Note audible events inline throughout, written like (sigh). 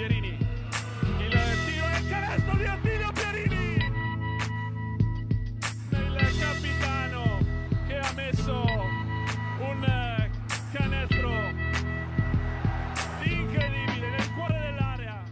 Pierini. Il tiro e il canestro di Attilio Pierini. Il capitano che ha messo un canestro incredibile nel cuore dell'area.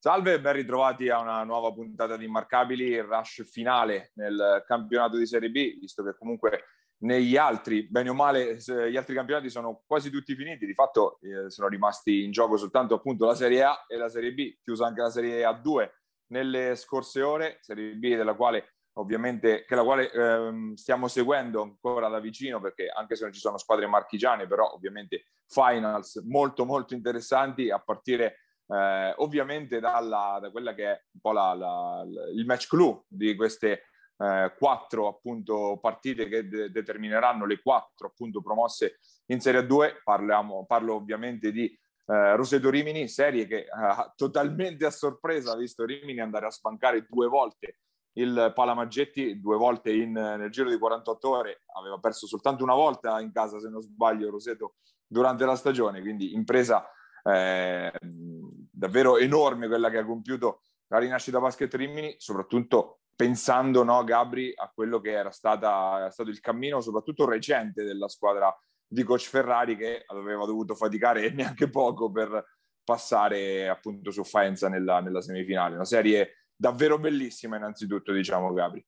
Salve ben ritrovati a una nuova puntata di Immarcabili, il rush finale nel campionato di Serie B, visto che comunque negli altri, bene o male, gli altri campionati sono quasi tutti finiti, di fatto eh, sono rimasti in gioco soltanto appunto la Serie A e la Serie B, chiusa anche la Serie A2 nelle scorse ore, Serie B della quale ovviamente che la quale ehm, stiamo seguendo ancora da vicino perché anche se non ci sono squadre marchigiane, però ovviamente finals molto molto interessanti a partire eh, ovviamente dalla, da quella che è un po' la, la, il match clue di queste eh, quattro appunto partite che de- determineranno le quattro appunto promosse in Serie 2. Parliamo, parlo ovviamente di eh, Roseto Rimini, serie che eh, totalmente a sorpresa ha visto Rimini andare a spancare due volte il Palamaggetti, due volte in, nel giro di 48 ore, aveva perso soltanto una volta in casa, se non sbaglio, Roseto durante la stagione, quindi impresa eh, davvero enorme quella che ha compiuto la rinascita Basket Rimini, soprattutto pensando, no, Gabri, a quello che era stata, stato il cammino soprattutto recente della squadra di coach Ferrari che aveva dovuto faticare (laughs) neanche poco per passare appunto su Faenza nella, nella semifinale. Una serie davvero bellissima innanzitutto, diciamo Gabri.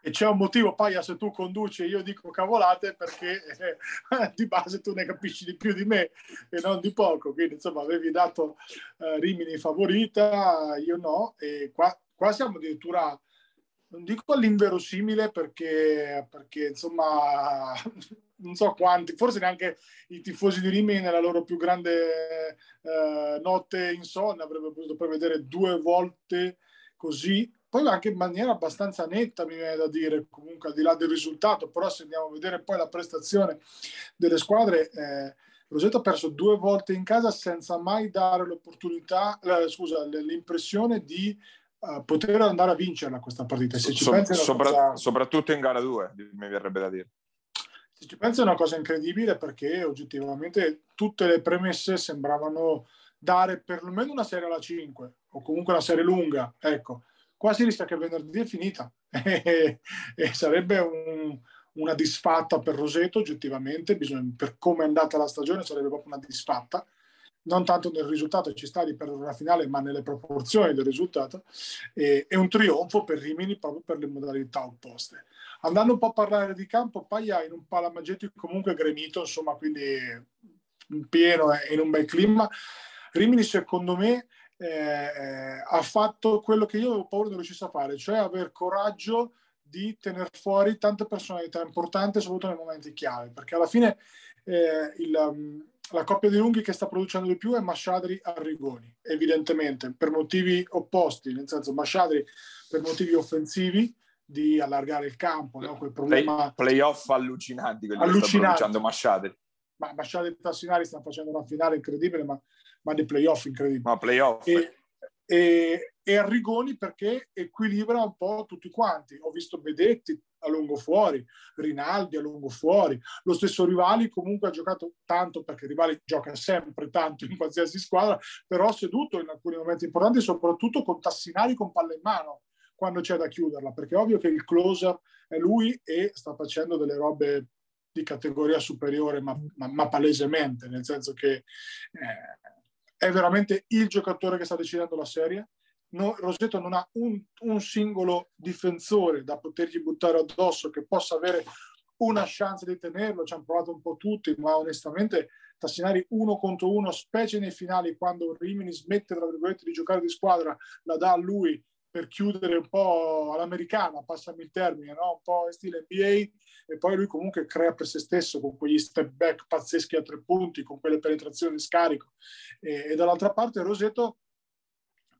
E c'è un motivo, Paia, se tu conduci io dico cavolate perché eh, (laughs) di base tu ne capisci di più di me e non di poco. Quindi insomma avevi dato eh, Rimini favorita, io no. E qua, qua siamo addirittura non dico all'inverosimile perché, perché insomma (laughs) non so quanti, forse neanche i tifosi di Rimini nella loro più grande eh, notte insonne avrebbero potuto prevedere due volte così, poi anche in maniera abbastanza netta mi viene da dire, comunque al di là del risultato, però se andiamo a vedere poi la prestazione delle squadre, eh, Rosetto ha perso due volte in casa senza mai dare l'opportunità, eh, scusa, l'impressione di uh, poter andare a vincerla questa partita. Se ci so, pensi sopra, cosa... Soprattutto in gara 2, mi verrebbe da dire. Se ci pensi è una cosa incredibile perché oggettivamente tutte le premesse sembravano dare perlomeno una serie alla 5 o comunque una serie lunga. Ecco, qua si rischia che venerdì è finita (laughs) e, sarebbe un, una disfatta per Roseto oggettivamente, bisogna, per come è andata la stagione sarebbe proprio una disfatta non tanto nel risultato, ci sta di perdere una finale, ma nelle proporzioni del risultato, e, e, un trionfo per Rimini proprio per le modalità opposte. Andando un po' a parlare di campo, Paglia in un Palamaggetti comunque gremito, insomma, quindi in pieno e in un bel clima. Rimini, secondo me, eh, ha fatto quello che io avevo paura non riuscisse a fare, cioè aver coraggio di tenere fuori tante personalità importanti, soprattutto nei momenti chiave, perché alla fine eh, il, la coppia di lunghi che sta producendo di più è Masciadri Arrigoni, evidentemente per motivi opposti, nel senso Masciadri per motivi offensivi di allargare il campo, no? quel problema... Play, playoff allucinanti quelli allucinanti. che sta producendo Masciadri. Ma Masciadri e Tassinari stanno facendo una finale incredibile, ma, ma dei playoff incredibili. Ma playoff. E, e, e Arrigoni perché equilibra un po' tutti quanti. Ho visto Bedetti a lungo fuori, Rinaldi a lungo fuori, lo stesso Rivali comunque ha giocato tanto perché Rivali gioca sempre tanto in qualsiasi squadra, però seduto in alcuni momenti importanti, soprattutto con Tassinari con palla in mano quando c'è da chiuderla, perché è ovvio che il closer è lui e sta facendo delle robe di categoria superiore, ma, ma, ma palesemente, nel senso che eh, è veramente il giocatore che sta decidendo la serie no, Roseto non ha un, un, singolo difensore da potergli buttare addosso che possa avere una chance di tenerlo, ci hanno provato un po' tutti, ma onestamente Tassinari uno contro uno, specie nei finali, quando Rimini smette tra virgolette di giocare di squadra, la dà a lui per chiudere un po' all'americana, passami il termine, no? un po' in stile NBA, e poi lui comunque crea per se stesso con quegli step back pazzeschi a tre punti, con quelle penetrazioni di scarico. E, e dall'altra parte Roseto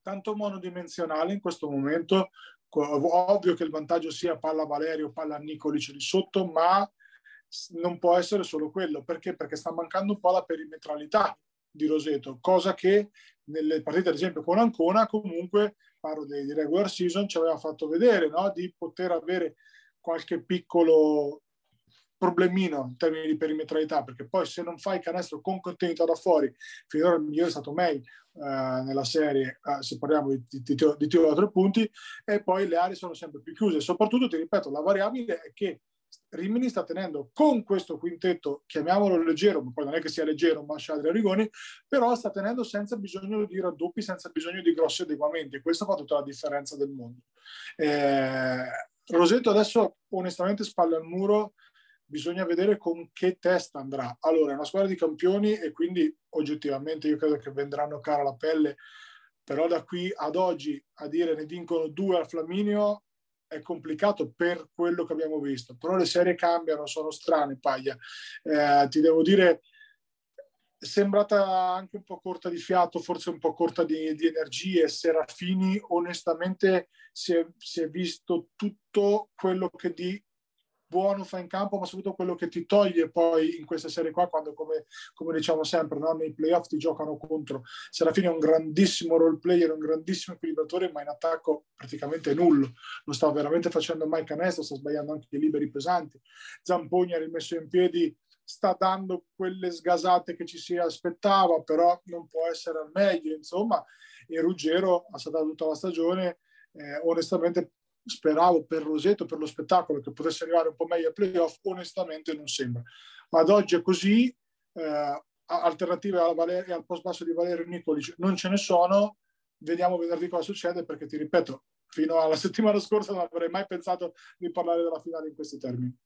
tanto monodimensionale in questo momento. Ovvio che il vantaggio sia palla Valerio, palla Nicolic di sotto, ma non può essere solo quello. Perché? Perché sta mancando un po' la perimetralità di Roseto, cosa che nelle partite, ad esempio, con Ancona, comunque, parlo di, regular season, ci aveva fatto vedere, no? di poter avere qualche piccolo problemino in termini di perimetralità, perché poi se non fai canestro con continuità da fuori, finora il migliore è stato May eh, nella serie, eh, se parliamo di, di, di, tiro da tre punti, e poi le aree sono sempre più chiuse. Soprattutto, ti ripeto, la variabile è che Rimini sta tenendo con questo quintetto, chiamiamolo leggero, ma poi non è che sia leggero, ma Sciadri e Rigoni, però sta tenendo senza bisogno di raddoppi, senza bisogno di grossi adeguamenti. Questo fa tutta la differenza del mondo. Eh, Rosetto adesso onestamente spalla al muro, bisogna vedere con che testa andrà. Allora, è una squadra di campioni e quindi oggettivamente io credo che vendranno cara la pelle, però da qui ad oggi a dire ne vincono due al Flaminio è complicato per quello che abbiamo visto, però le serie cambiano, sono strane, Paglia. Eh, ti devo dire, è sembrata anche un po' corta di fiato, forse un po' corta di, di energie. Serafini, onestamente, si è, si è, visto tutto quello che di buono fa in campo, ma soprattutto quello che ti toglie poi in questa serie qua, quando come, come diciamo sempre, no? nei playoff ti giocano contro. Serafini è un grandissimo role player, un grandissimo equilibratore, ma in attacco praticamente nullo. Non sta veramente facendo mai canestro, sta sbagliando anche i liberi pesanti. Zampogni ha rimesso in piedi sta dando quelle sgasate che ci si aspettava, però non può essere al meglio, insomma, e Ruggero ha stata tutta la stagione, eh, onestamente speravo per Roseto, per lo spettacolo, che potesse arrivare un po' meglio ai playoff, onestamente non sembra. Ad oggi è così, eh, alternative al, Valer- al post basso di Valerio Nicolic non ce ne sono, vediamo venerdì cosa succede, perché ti ripeto, fino alla (laughs) settimana scorsa non avrei mai pensato di parlare della finale in questi termini.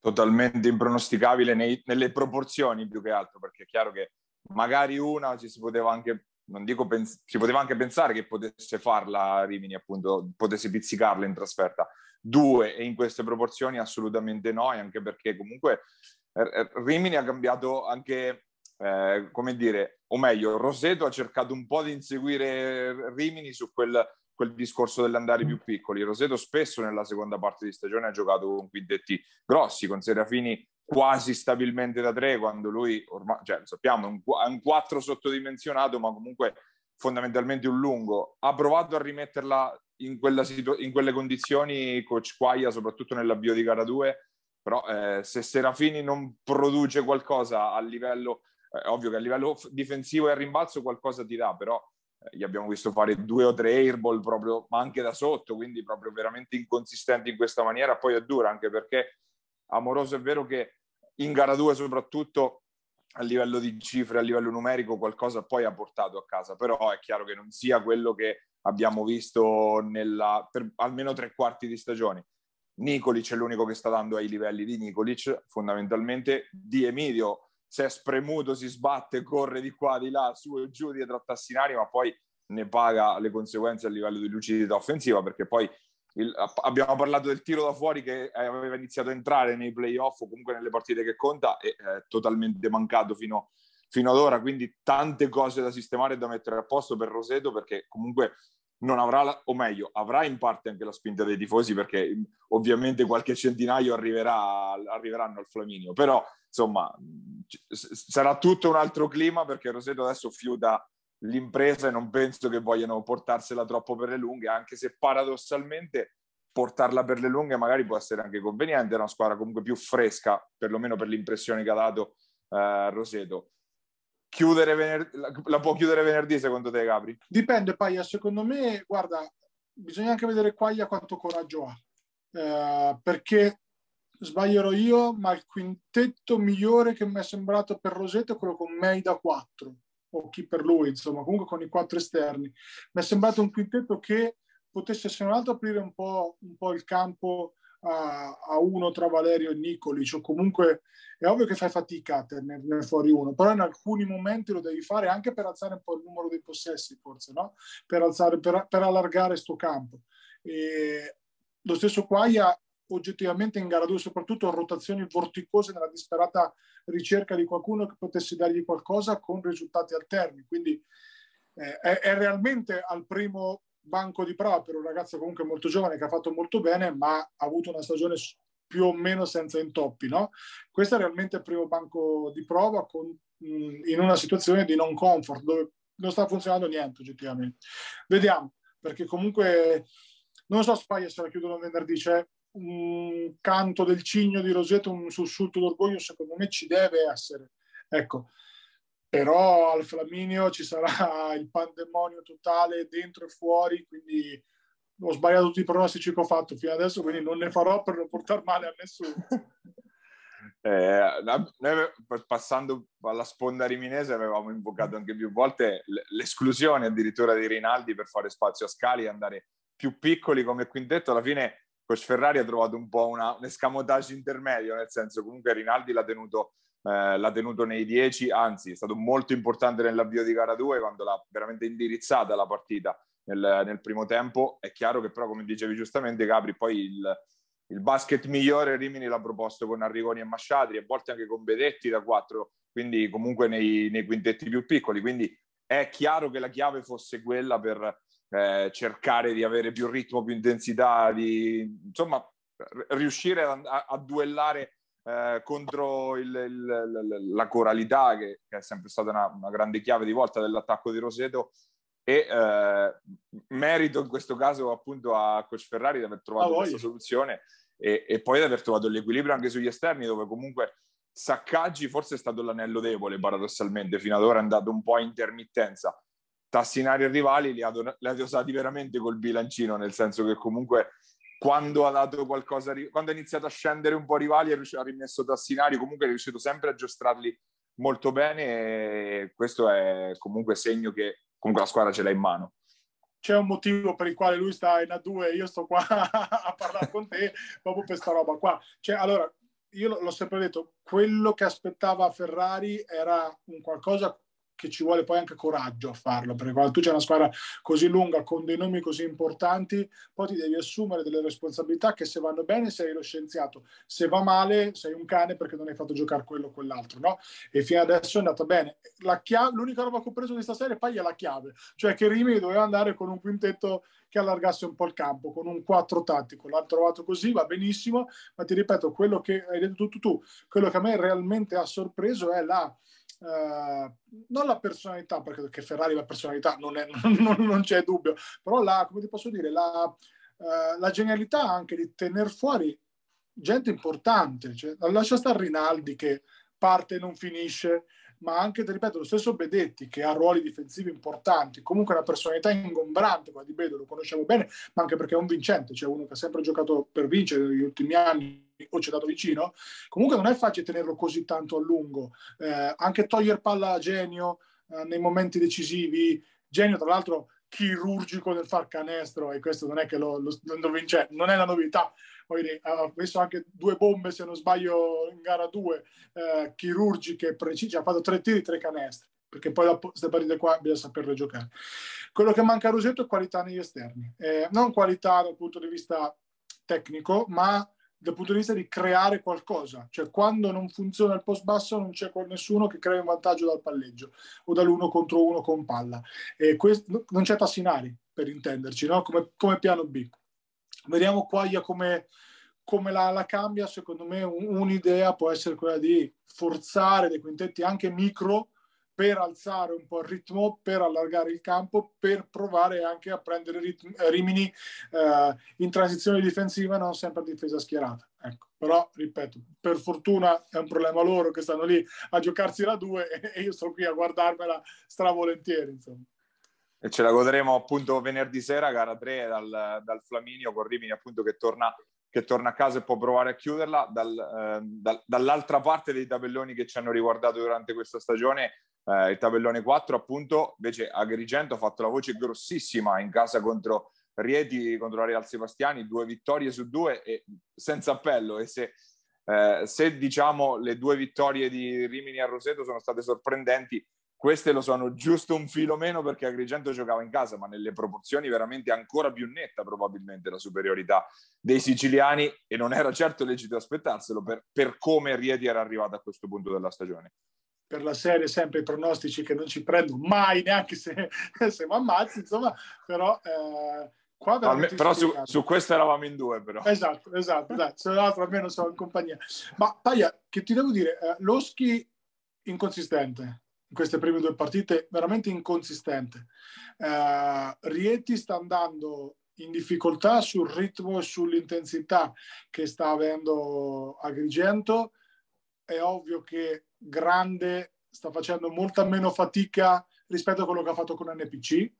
Totalmente impronosticabile nei, nelle proporzioni più che altro, perché è chiaro che magari una ci si poteva anche non dico pens- si poteva anche pensare che potesse farla Rimini, appunto, potesse pizzicarla in trasferta. Due, e in queste proporzioni assolutamente no, e anche perché comunque eh, Rimini ha cambiato anche, eh, come dire, o meglio, Roseto ha cercato un po' di inseguire Rimini su quel, quel discorso dell'andare più piccoli. Roseto spesso nella seconda parte di stagione ha giocato con quintetti grossi, con Serafini quasi stabilmente da tre quando lui ormai, cioè, sappiamo, è un, un 4 sottodimensionato, ma comunque fondamentalmente un lungo. Ha provato a rimetterla in, situ- in quelle condizioni coach Quaia, soprattutto nell'avvio di gara 2, però eh, se Serafini non produce qualcosa a livello, eh, ovvio che a livello difensivo e a rimbalzo qualcosa ti dà, però eh, gli abbiamo visto fare due o tre airball proprio, ma anche da sotto, quindi proprio veramente inconsistenti in questa maniera, poi è dura anche perché Amoroso è vero che in gara 2 soprattutto a livello di cifre, a livello numerico, qualcosa poi ha portato a casa, però è chiaro che non sia quello che abbiamo visto nella, per almeno tre quarti di stagione. Nicolic è l'unico che sta dando ai livelli di Nicolic, fondamentalmente di Emilio si è spremuto, si sbatte, corre di qua, di là, su e giù dietro a Tassinari, ma poi ne paga le conseguenze a livello di lucidità offensiva, perché poi il, abbiamo parlato del tiro da fuori che aveva iniziato a entrare nei playoff o comunque nelle partite che conta e è totalmente mancato fino, fino, ad ora, quindi tante cose da sistemare e da mettere a posto per Roseto perché comunque non avrà, la, o meglio, avrà in parte anche la spinta dei tifosi perché ovviamente qualche centinaio arriverà, arriveranno al Flaminio, però insomma sarà tutto un altro clima perché Roseto adesso fiuta l'impresa e non penso che vogliano portarsela troppo per le lunghe, anche se paradossalmente portarla per le lunghe magari può essere anche conveniente, è una squadra comunque più fresca, perlomeno per l'impressione che ha dato eh, Roseto. Chiudere venerdì, la può chiudere venerdì secondo te Gabri? Dipende Paia, secondo me, guarda, bisogna anche vedere Quaglia quanto coraggio ha, eh, perché sbaglierò io, ma il quintetto migliore che mi è sembrato per Roseto è quello con May da 4 o chi per lui, insomma, comunque con i quattro esterni. Mi è sembrato un quintetto che potesse se non altro aprire un po', un po il campo a, a, uno tra Valerio e Nicolic o comunque è ovvio che fai fatica a tenerne fuori uno però in alcuni momenti lo devi fare anche per alzare un po' il numero dei possessi forse no? per, alzare, per, per allargare sto campo e lo stesso Quaia oggettivamente in gara 2 soprattutto rotazioni vorticose nella disperata ricerca di qualcuno che potesse dargli qualcosa con risultati alterni. Quindi eh, è, è, realmente al primo banco di prova per un ragazzo comunque molto giovane che ha fatto molto bene, ma ha avuto una stagione più o meno senza intoppi. No? Questo è realmente il primo banco di prova con, mh, in una situazione di non comfort dove non sta funzionando niente oggettivamente. Vediamo, perché comunque non so Spagna se la chiudono venerdì, c'è un canto del cigno di Roseto, un sussulto d'orgoglio, secondo me ci deve essere. Ecco, però al Flaminio ci sarà (laughs) il pandemonio totale dentro e fuori, quindi ho sbagliato tutti i pronostici che ho fatto fino adesso, quindi non ne farò per non portare male a nessuno. (laughs) Eh, noi passando alla sponda riminese avevamo invocato anche più volte l'esclusione addirittura di Rinaldi per fare spazio a Scali e andare più piccoli come quintetto. Alla fine Coach Ferrari ha trovato un po' una, un escamotage intermedio, nel senso comunque Rinaldi l'ha tenuto, eh, l'ha tenuto nei 10, anzi è stato molto importante nell'avvio di gara 2 quando l'ha veramente indirizzata la partita nel, nel primo tempo. È chiaro che però, come dicevi giustamente Capri, poi il, il basket migliore Rimini l'ha proposto con Arrigoni e Masciadri, a volte anche con Bedetti da quattro, quindi comunque nei, nei, quintetti più piccoli. Quindi è chiaro che la chiave fosse quella per eh, cercare di avere più ritmo, più intensità, di insomma riuscire a, a, a duellare eh, contro il, il, la coralità, che, che, è sempre stata una, una grande chiave di volta dell'attacco di Roseto, e eh, merito in questo caso appunto a Coach Ferrari di aver trovato oh, questa soluzione e, e, poi di aver trovato l'equilibrio anche sugli esterni dove comunque Saccaggi forse è stato l'anello debole paradossalmente. Fino ad ora è andato un po' a intermittenza Tassinari e Rivali li ha, li ha dosati veramente col bilancino nel senso che comunque quando ha dato qualcosa quando ha iniziato a scendere un po' Rivali ha rimesso Tassinari comunque è riuscito sempre a giostrarli molto bene e questo è comunque segno che comunque la squadra ce l'ha in mano. C'è un motivo per il quale lui sta in A2 e io sto qua (laughs) a parlare con te proprio per questa roba qua. Cioè, allora, io l'ho sempre detto, quello che aspettava Ferrari era un qualcosa che ci vuole poi anche coraggio a farlo, perché quando tu c'è una squadra così lunga con dei nomi così importanti, poi ti devi assumere delle responsabilità che se vanno bene sei lo scienziato, se va male sei un cane perché non hai fatto giocare quello o quell'altro, no? E fino adesso è andata bene. La chiave, l'unica roba che ho preso di questa serie poi è la chiave, cioè che Rimi doveva andare con un quintetto che allargasse un po' il campo, con un 4 tattico. L'ha trovato così, va benissimo, ma ti ripeto, quello che hai detto tu, tu, tu quello che a me realmente ha sorpreso è la Uh, non la personalità, perché Ferrari la personalità non, è, (laughs) non, non, c'è dubbio, però la, come ti posso dire, la, uh, la genialità anche di tenere fuori gente importante, cioè, lascia stare Rinaldi che parte e non finisce, ma anche, ti ripeto, lo stesso Bedetti che ha ruoli difensivi importanti, comunque una personalità ingombrante, qua di Bedo lo conosciamo bene, ma anche perché è un vincente, cioè uno che ha sempre giocato per vincere negli ultimi anni o ci è dato vicino, comunque non è facile tenerlo così tanto a lungo, eh, anche togliere palla a Genio eh, nei momenti decisivi, Genio tra l'altro chirurgico nel far canestro e questo non è che lo, lo, lo vince, non è la novità, poi ha messo anche due bombe, se non sbaglio, in gara due, eh, chirurgiche, precise, ha fatto tre tiri, tre canestri, perché poi queste partite qua bisogna saperle giocare. Quello che manca a Rosetto è qualità negli esterni, eh, non qualità dal punto di vista tecnico, ma dal punto di vista di creare qualcosa, cioè quando non funziona il post basso non c'è nessuno che crea un vantaggio dal palleggio o dall'uno contro uno con palla. Questo, non c'è Tassinari per intenderci, no? come, come piano B. Vediamo Quaglia come, come la, la, cambia. Secondo me un, un'idea può essere quella di forzare dei quintetti anche micro per alzare un po' il ritmo, per allargare il campo, per provare anche a prendere ritmi, Rimini eh, in transizione difensiva, non sempre a difesa schierata. Ecco. Però, ripeto, per fortuna è un problema loro che stanno lì a giocarsi la due (laughs) e io sto qui a guardarmela stravolentieri. Insomma e ce la godremo appunto venerdì sera, gara 3 dal, dal Flaminio con Rimini appunto che torna, che torna, a casa e può provare a chiuderla. Dal, eh, dal, dall'altra parte dei tabelloni che ci hanno riguardato durante questa stagione, eh, il tabellone 4 appunto, invece Agrigento ha fatto la voce grossissima in casa contro Rieti, contro la Real Sebastiani, due vittorie su due e senza appello e se eh, se diciamo le due vittorie di Rimini a Roseto sono state sorprendenti, queste lo sono giusto un filo meno perché Agrigento giocava in casa, ma nelle proporzioni veramente ancora più netta probabilmente la superiorità dei siciliani e non era certo lecito aspettarselo per, per come Rieti era arrivato a questo punto della stagione. Per la serie sempre i pronostici che non ci prendo mai neanche se, (laughs) se mi ammazzi, insomma, però... Eh... Qua Alme, però su, su, questo eravamo in due, però. Esatto, esatto. Dai, se l'altro almeno sono in compagnia. Ma Paia, che ti devo dire, eh, Loschi inconsistente, in queste prime due partite veramente inconsistente. Uh, Rieti sta andando in difficoltà sul ritmo e sull'intensità che sta avendo Agrigento. È ovvio che Grande sta facendo molta meno fatica rispetto a quello che ha fatto con NPC,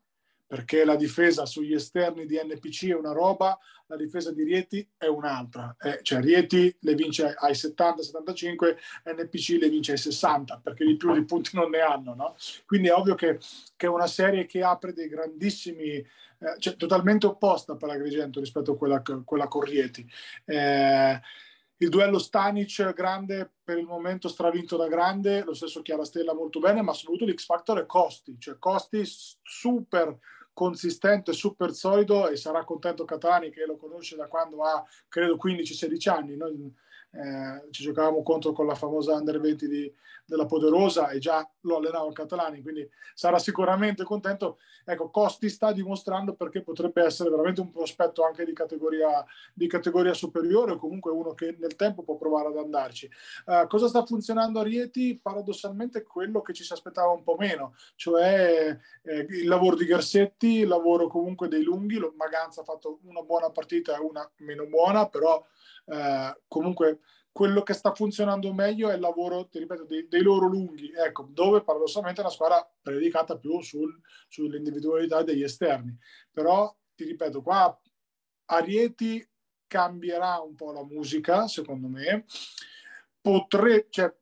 perché la difesa sugli esterni di NPC è una roba, la difesa di Rieti è un'altra. Eh, cioè Rieti le vince ai 70-75, NPC le vince ai 60, perché di più di punti non ne hanno. No? Quindi è ovvio che, che, è una serie che apre dei grandissimi, eh, cioè totalmente opposta per Agrigento rispetto a quella, quella con Rieti. Eh, il duello Stanic grande per il momento stravinto da grande, lo stesso Chiarastella molto bene, ma soprattutto l'X Factor è Costi, cioè Costi super consistente, super solido e sarà contento Catalani che lo conosce da quando ha credo 15-16 anni. Noi eh, ci giocavamo contro con la famosa Under 20 di, della Poderosa e già lo allenava Catalani, quindi sarà sicuramente contento. Ecco, Costi sta dimostrando perché potrebbe essere veramente un prospetto anche di categoria, di categoria superiore o comunque uno che nel tempo può provare ad andarci. Uh, cosa sta funzionando a Rieti? Paradossalmente quello che ci si aspettava un po' meno, cioè eh, il lavoro di Garsetti, il lavoro comunque dei lunghi, Maganza ha fatto una buona partita e una meno buona, però eh, comunque quello che sta funzionando meglio è il lavoro, ti ripeto, dei, dei loro lunghi, ecco, dove paradossalmente è una squadra predicata più sul, sull'individualità degli esterni. Però, ti ripeto, qua a Rieti cambierà un po' la musica, secondo me. Potre, cioè,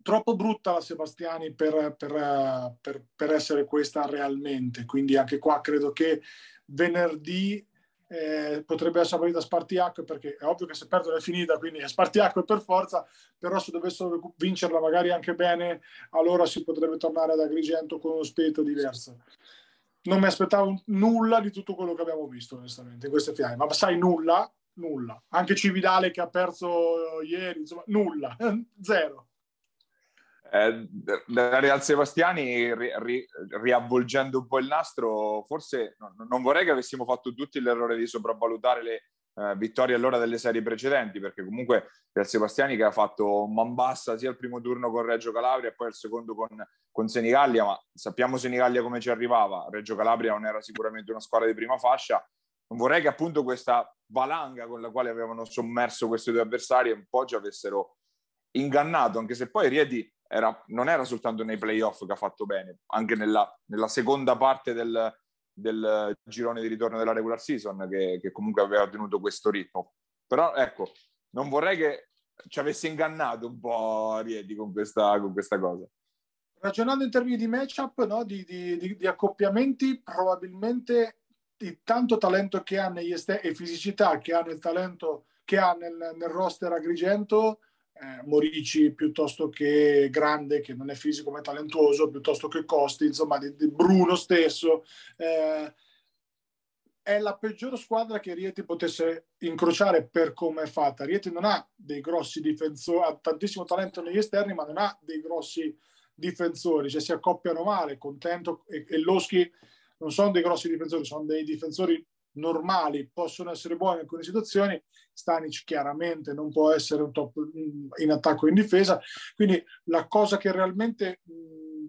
troppo brutta la Sebastiani per, per, per, per essere questa realmente, quindi anche qua credo che venerdì eh, potrebbe essere partita Spartiacque perché è ovvio che se perdono è finita, quindi è Spartiacque per forza, però se dovessero vincerla magari anche bene, allora si potrebbe tornare ad Agrigento con uno spirito diverso. Non mi aspettavo nulla di tutto quello che abbiamo visto, onestamente, in queste finali, ma sai nulla, nulla. Anche Cividale che ha perso ieri, insomma, nulla, (laughs) zero. Eh, Real Sebastiani, ri, ri, riavvolgendo un po' il nastro, forse no, non vorrei che avessimo fatto tutti l'errore di sopravvalutare le eh, vittorie allora delle serie precedenti, perché comunque Real Sebastiani che ha fatto Mambassa sia il primo turno con Reggio Calabria e poi il secondo con, con Senigallia, ma sappiamo Senigallia come ci arrivava, Reggio Calabria non era sicuramente una squadra di prima fascia, non vorrei che appunto questa valanga con la quale avevano sommerso questi due avversari un po' ci avessero ingannato, anche se poi Rieti era, non era soltanto nei playoff che ha fatto bene, anche nella, nella seconda parte del, del, girone di ritorno della regular season che, che, comunque aveva tenuto questo ritmo. Però ecco, non vorrei che ci avesse ingannato un po' Rieti con questa, con questa cosa. Ragionando in termini di matchup, no? di, di, di, di, accoppiamenti, probabilmente il tanto talento che ha negli esterni e fisicità che ha nel talento che ha nel, nel roster Agrigento eh, Morici piuttosto che Grande, che non è fisico ma è talentuoso, piuttosto che Costi, insomma, di, di Bruno stesso. Eh, è la peggior squadra che Rieti potesse incrociare per come è fatta. Rieti non ha dei grossi difensori, ha tantissimo talento negli esterni, ma non ha dei grossi difensori, cioè si accoppiano male, Contento e, e Loschi non sono dei grossi difensori, sono dei difensori normali, possono essere buoni in alcune situazioni, Stanic chiaramente non può essere un top in attacco e in difesa, quindi la cosa che realmente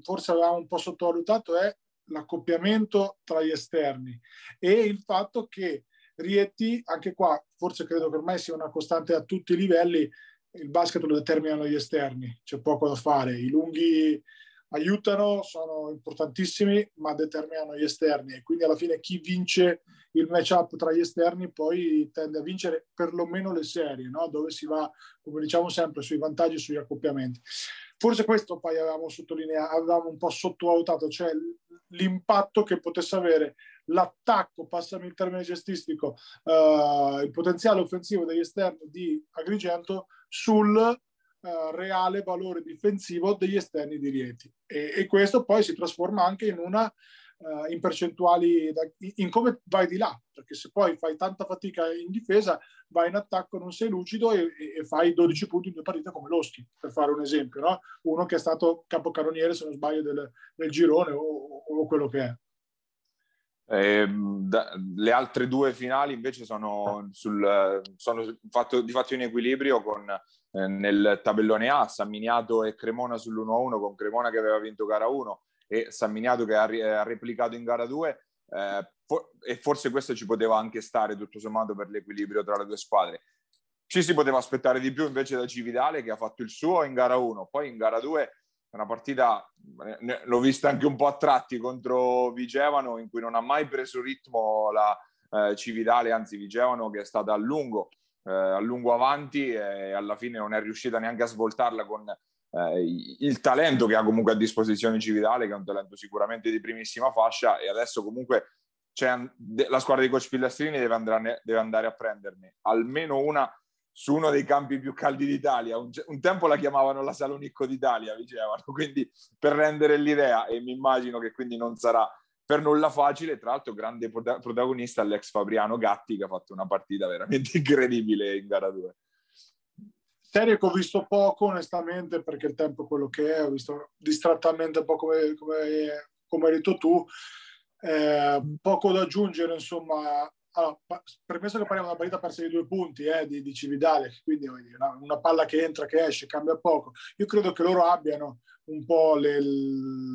forse avevamo un po' sottovalutato è l'accoppiamento tra gli esterni e il fatto che Rieti, anche qua forse credo che ormai sia una costante a tutti i livelli, il basket lo determinano gli esterni, c'è poco da fare, i lunghi aiutano, sono importantissimi, ma determinano gli esterni e quindi alla fine chi vince il matchup tra gli esterni poi tende a vincere perlomeno le serie, no? dove si va, come diciamo sempre, sui vantaggi e sugli accoppiamenti. Forse questo poi avevamo sottolineato, avevamo un po' sottovalutato, cioè l'impatto che potesse avere l'attacco, passami il termine gestistico, uh, il potenziale offensivo degli esterni di Agrigento sul Uh, reale valore difensivo degli esterni di Rieti e, e, questo poi si trasforma anche in una uh, in percentuali, da, in come vai di là, perché se poi fai tanta fatica in difesa, vai in attacco, non sei lucido e, e fai 12 punti in due partite come Loschi, per fare un esempio, no? uno che è stato capocannoniere, se non sbaglio, del, del girone o, o, quello che è. Eh, da, le altre due finali invece sono, sul, sono fatto, di fatto in equilibrio con eh, nel tabellone A San Miniato e Cremona sull'1-1 con Cremona che aveva vinto gara 1 e San Miniato che ha, ha replicato in gara 2 eh, for- e forse questo ci poteva anche stare tutto sommato per l'equilibrio tra le due squadre. Ci si poteva aspettare di più invece da Cividale che ha fatto il suo in gara 1, poi in gara 2 una partita, l'ho vista anche un po' a tratti contro Vigevano in cui non ha mai preso ritmo la eh, Cividale, anzi Vigevano che è stata a lungo, eh, a lungo avanti e alla fine non è riuscita neanche a svoltarla con eh, il talento che ha comunque a disposizione Cividale, che è un talento sicuramente di primissima fascia e adesso comunque la squadra di coach Pillastrini deve andare, deve andare a prenderne almeno una su uno dei campi più caldi d'Italia. Un, un, tempo la chiamavano la Salonicco d'Italia, dicevano, (laughs) quindi per rendere l'idea e mi immagino che quindi non sarà per nulla facile. Tra l'altro, grande protagonista l'ex Fabriano Gatti che ha fatto una partita veramente (laughs) incredibile in gara 2. Serie che ho visto poco, onestamente, perché il tempo è quello che è, ho visto distrattamente un po' come, come, come hai detto tu. Eh, poco da aggiungere, insomma, allora, premesso che parliamo di una partita persa di due punti eh, di, di, Cividale, quindi una, una, palla che entra, che esce, cambia poco. Io credo che loro abbiano un po' le,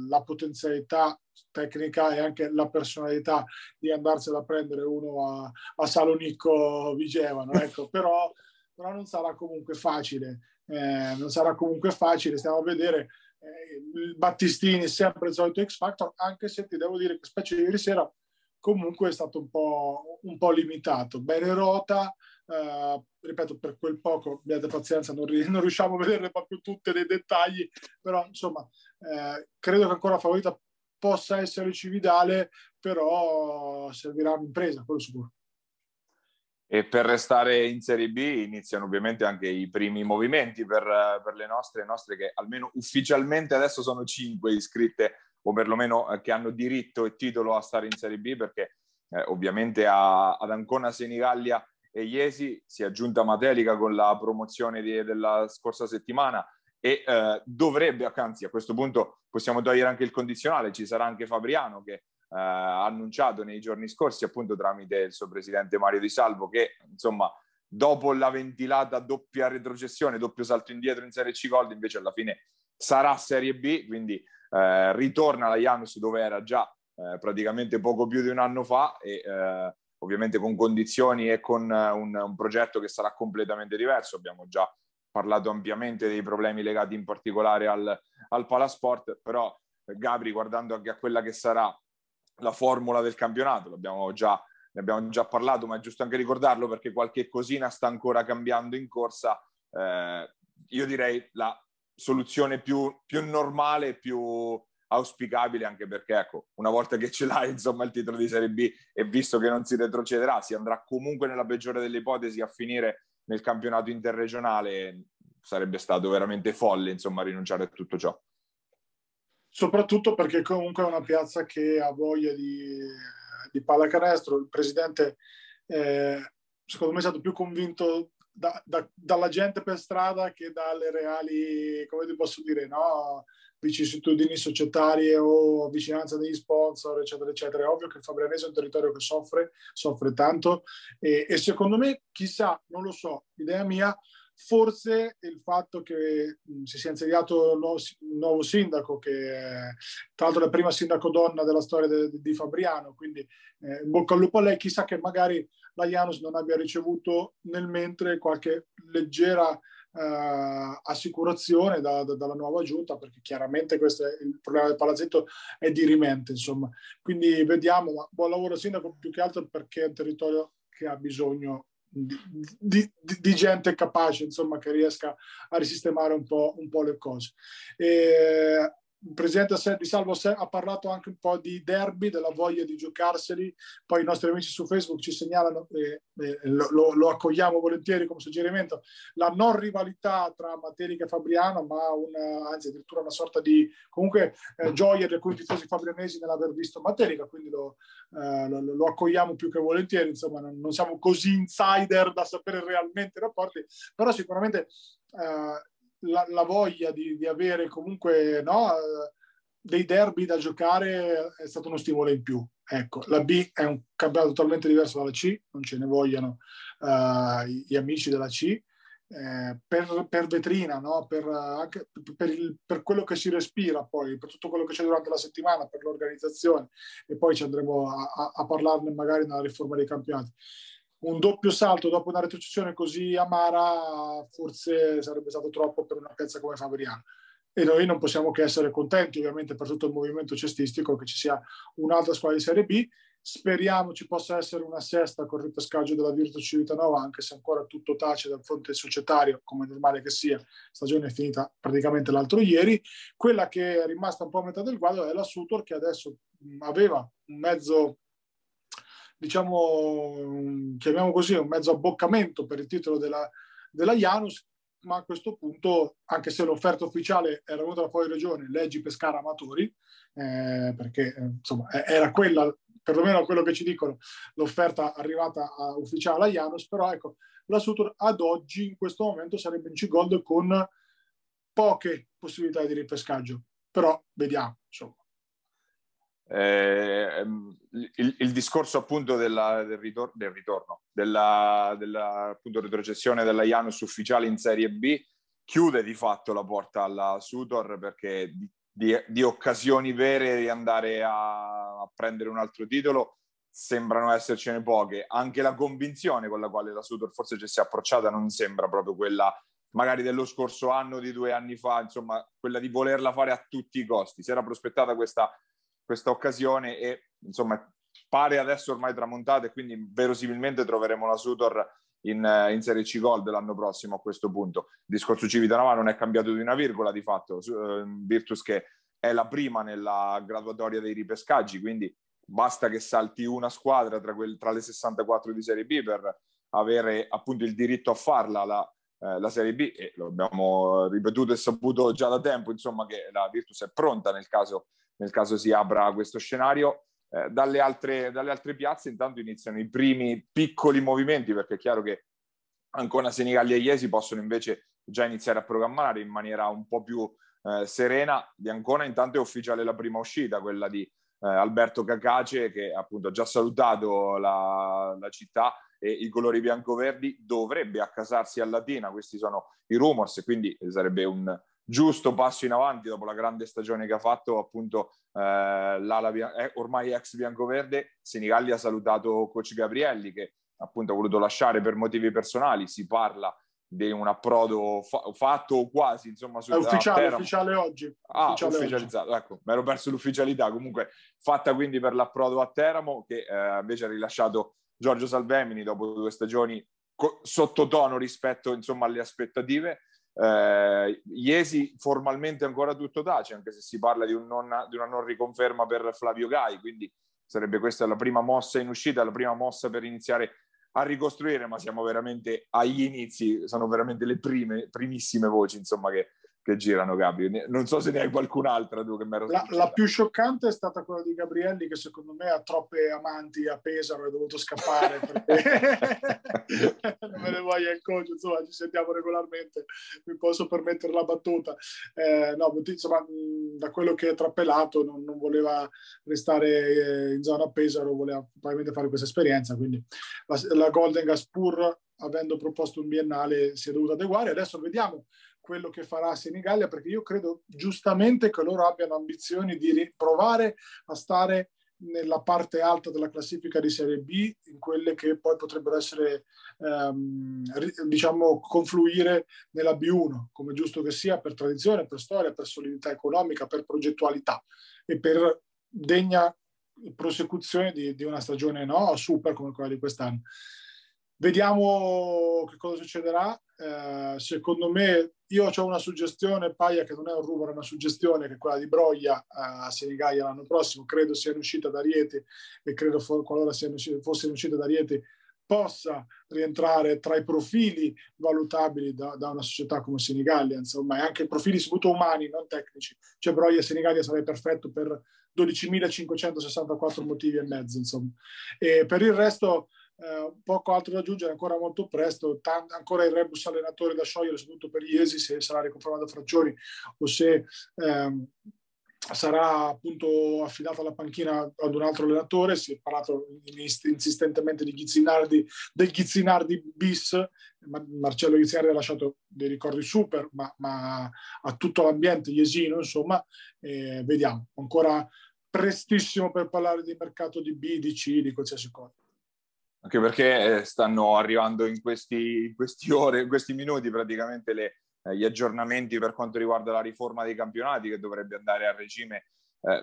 la potenzialità tecnica e anche la personalità di andarsela a prendere uno a, a Salonicco Vigevano, ecco. (laughs) però, però, non sarà comunque facile. Eh, non sarà comunque facile, stiamo a vedere eh, Battistini sempre il solito X Factor, anche se ti devo dire che specie ieri sera comunque è stato un po', un po limitato. Bene rota, eh, ripeto, per quel poco, abbiate pazienza, non, non, riusciamo a vedere proprio tutte nei dettagli, però insomma, eh, credo che ancora favorita possa essere Cividale, però servirà un'impresa, quello sicuro. E per restare in Serie B iniziano ovviamente anche i primi movimenti per, per le nostre, nostre che almeno ufficialmente adesso sono cinque iscritte o perlomeno eh, che hanno diritto e titolo a stare in Serie B perché eh, ovviamente a, ad Ancona, Senigallia e Iesi si è aggiunta Matelica con la promozione di, della scorsa settimana e eh, dovrebbe, anzi a questo punto possiamo togliere anche il condizionale, ci sarà anche Fabriano che eh, ha annunciato nei giorni scorsi appunto tramite il suo presidente Mario Di Salvo che insomma dopo la ventilata doppia retrocessione, doppio salto indietro in Serie C Gold invece alla fine sarà Serie B, quindi eh, ritorna la Janus dove era già eh, praticamente poco più di un anno fa e eh, ovviamente con condizioni e con eh, un, un, progetto che sarà completamente diverso. Abbiamo già parlato ampiamente dei problemi legati in particolare al, al Palasport, però Gabri guardando anche a quella che sarà la formula del campionato, l'abbiamo già, ne abbiamo già parlato, ma è giusto anche ricordarlo perché qualche cosina sta ancora cambiando in corsa. Eh, io direi la soluzione più, più normale più auspicabile anche perché ecco una volta che ce l'hai insomma il titolo di Serie B e visto che non si retrocederà si andrà comunque nella peggiore delle ipotesi a finire nel campionato interregionale sarebbe stato veramente folle insomma rinunciare a tutto ciò. Soprattutto perché comunque è una piazza che ha voglia di, di pallacanestro. Il presidente eh, secondo me è stato più convinto da, da, dalla gente per strada che dalle reali, come ti posso dire, no? vicissitudini societarie o vicinanza degli sponsor, eccetera, eccetera. È ovvio che il Fabrianese è un territorio che soffre, soffre tanto e, e secondo me, chissà, non lo so, idea mia, forse il fatto che si sia insediato un nuovo, un nuovo sindaco, che è, tra l'altro è la prima sindaco donna della storia de, de, di Fabriano, quindi eh, in bocca al lupo a lei, chissà che magari la Janus non abbia ricevuto nel mentre qualche leggera uh, assicurazione da, da, dalla nuova giunta, perché chiaramente questo è il problema del palazzetto è dirimente, insomma. Quindi vediamo, buon lavoro sindaco più che altro perché è un territorio che ha bisogno di, di, di, gente capace, insomma, che riesca a risistemare un po', un po le cose. E il presidente di Salvo ha parlato anche un po' di derby, della voglia di giocarseli, poi i nostri amici su Facebook ci segnalano, e eh, lo, lo, accogliamo volentieri come suggerimento, la non rivalità tra Materica e Fabriano, ma una, anzi addirittura una sorta di comunque eh, gioia di alcuni tifosi fabrianesi nell'aver visto Materica, quindi lo, eh, lo, lo, accogliamo più che volentieri, insomma non, non, siamo così insider da sapere realmente i rapporti, però sicuramente eh, la, la voglia di, di, avere comunque no, dei derby da giocare è stato uno stimolo in più. Ecco, la B è un campionato totalmente diverso dalla C, non ce ne vogliano uh, gli amici della C. eh, per, per, vetrina, no? per, anche per, il, per, quello che si respira poi, per tutto quello che c'è durante la settimana, per l'organizzazione e poi ci andremo a, a, a parlarne magari nella riforma dei campionati. Un doppio salto dopo una retrocessione così amara forse sarebbe stato troppo per una piazza come Fabriano e noi non possiamo che essere contenti ovviamente per tutto il movimento cestistico che ci sia un'altra squadra di Serie B Speriamo ci possa essere una sesta con il ripescaggio della Virtus Civitanova, anche se ancora tutto tace dal fronte societario, come è normale che sia. Stagione è finita praticamente l'altro ieri. Quella che è rimasta un po' a metà del quadro è la Sutor, che adesso aveva un mezzo, diciamo, chiamiamo così, un mezzo abboccamento per il titolo della, della Janus, ma a questo punto, anche se l'offerta ufficiale era venuta fuori regione, leggi Pescara Amatori, eh, perché eh, insomma era quella perlomeno quello che ci dicono, l'offerta arrivata a, ufficiale a Janus, però ecco, la Sutur ad oggi, in questo momento, sarebbe in C-Gold con poche possibilità di ripescaggio, però vediamo. Eh, il, il, discorso appunto della, del, ritor- del, ritorno, della, della appunto, retrocessione della Janus ufficiale in Serie B chiude di fatto la porta alla Sutor perché di di, di occasioni vere di andare a, a, prendere un altro titolo sembrano essercene poche. Anche la convinzione con la quale la Sutor forse ci si è approcciata non sembra proprio quella magari dello scorso anno, di due anni fa, insomma, quella di volerla fare a tutti i costi. Si era prospettata questa, questa occasione e insomma pare adesso ormai tramontata e quindi verosimilmente troveremo la Sutor in, in, Serie C Gold l'anno prossimo a questo punto. Il discorso Civitanova non è cambiato di una virgola di fatto, uh, Virtus che è la prima nella graduatoria dei ripescaggi, quindi basta che salti una squadra tra, quel, tra le 64 di Serie B per avere appunto il diritto a farla la, eh, la Serie B e lo abbiamo ripetuto e saputo già da tempo, insomma che la Virtus è pronta nel caso, nel caso si apra questo scenario eh, dalle, altre, dalle altre piazze intanto iniziano i primi piccoli movimenti perché è chiaro che Ancona, Senigallia e Iesi possono invece già iniziare a programmare in maniera un po' più eh, serena. Di Ancona intanto è ufficiale la prima uscita, quella di eh, Alberto Cacace che appunto ha già salutato la, la città e i colori bianco-verdi dovrebbe accasarsi a Latina, questi sono i rumors, quindi sarebbe un, giusto passo in avanti dopo la grande stagione che ha fatto appunto eh, l'ala eh, ormai ex biancoverde Senigalli ha salutato coach Gabrielli che appunto ha voluto lasciare per motivi personali si parla di un approdo fa- fatto o quasi insomma su, è ufficiale, ufficiale oggi ah, ufficiale ufficializzato oggi. ecco mi ero perso l'ufficialità. Comunque fatta quindi per l'approdo a Teramo che eh, invece ha rilasciato Giorgio Salvemini dopo due stagioni co- sottotono rispetto insomma alle aspettative eh, Iesi formalmente ancora tutto tace, anche se si parla di, un non, di, una non riconferma per Flavio Gai, quindi sarebbe questa la prima mossa in uscita, la prima mossa per iniziare a ricostruire, ma siamo veramente agli inizi, sono veramente le prime, primissime voci insomma, che, che girano, Gabri. Non so se ne hai qualcun'altra tu che mi ero la, la, più scioccante è stata quella di Gabrielli, che secondo me ha troppe amanti a Pesaro e è dovuto scappare perché (laughs) (laughs) non me ne voglia il coach, insomma, ci sentiamo regolarmente, mi posso permettere la battuta. Eh, no, insomma, da quello che è trappelato non, non voleva restare eh, in zona Pesaro, voleva probabilmente fare questa esperienza, quindi la, la Golden Gas pur avendo proposto un biennale si è dovuta adeguare. Adesso vediamo quello che farà Senigallia, perché io credo giustamente che loro abbiano ambizioni di provare a stare nella parte alta della classifica di Serie B, in quelle che poi potrebbero essere, ehm, diciamo, confluire nella B1, come giusto che sia, per tradizione, per storia, per solidità economica, per progettualità e per degna prosecuzione di, di una stagione no, super come quella di quest'anno. Vediamo che cosa succederà. Eh, secondo me, io ho una suggestione, Paia, che non è un rumore, è una suggestione, che è quella di Broglia eh, a Senigallia l'anno prossimo. Credo sia in uscita da Rieti e credo qualora sia in fosse in uscita da Rieti possa rientrare tra i profili valutabili da, da una società come Senigallia, insomma, e anche profili soprattutto umani, non tecnici. Cioè Broglia e Senigallia sarebbe perfetto per 12.564 motivi e mezzo, insomma. E per il resto eh, poco altro da aggiungere, ancora molto presto, Tant- ancora il rebus allenatore da sciogliere, soprattutto per Iesi, se sarà riconfermato Fraccioni o se ehm, sarà appunto affidata la panchina ad un altro allenatore, si è parlato insistentemente di Ghizzinardi, del Ghizzinardi bis, Marcello Ghizzinardi ha lasciato dei ricordi super, ma, ma a tutto l'ambiente iesino, insomma, eh, vediamo, ancora prestissimo per parlare di mercato di B, di C, di qualsiasi cosa. Anche perché eh, stanno arrivando in questi, in questi ore, in questi minuti praticamente le, eh, gli aggiornamenti per quanto riguarda la riforma dei campionati che dovrebbe andare a regime eh,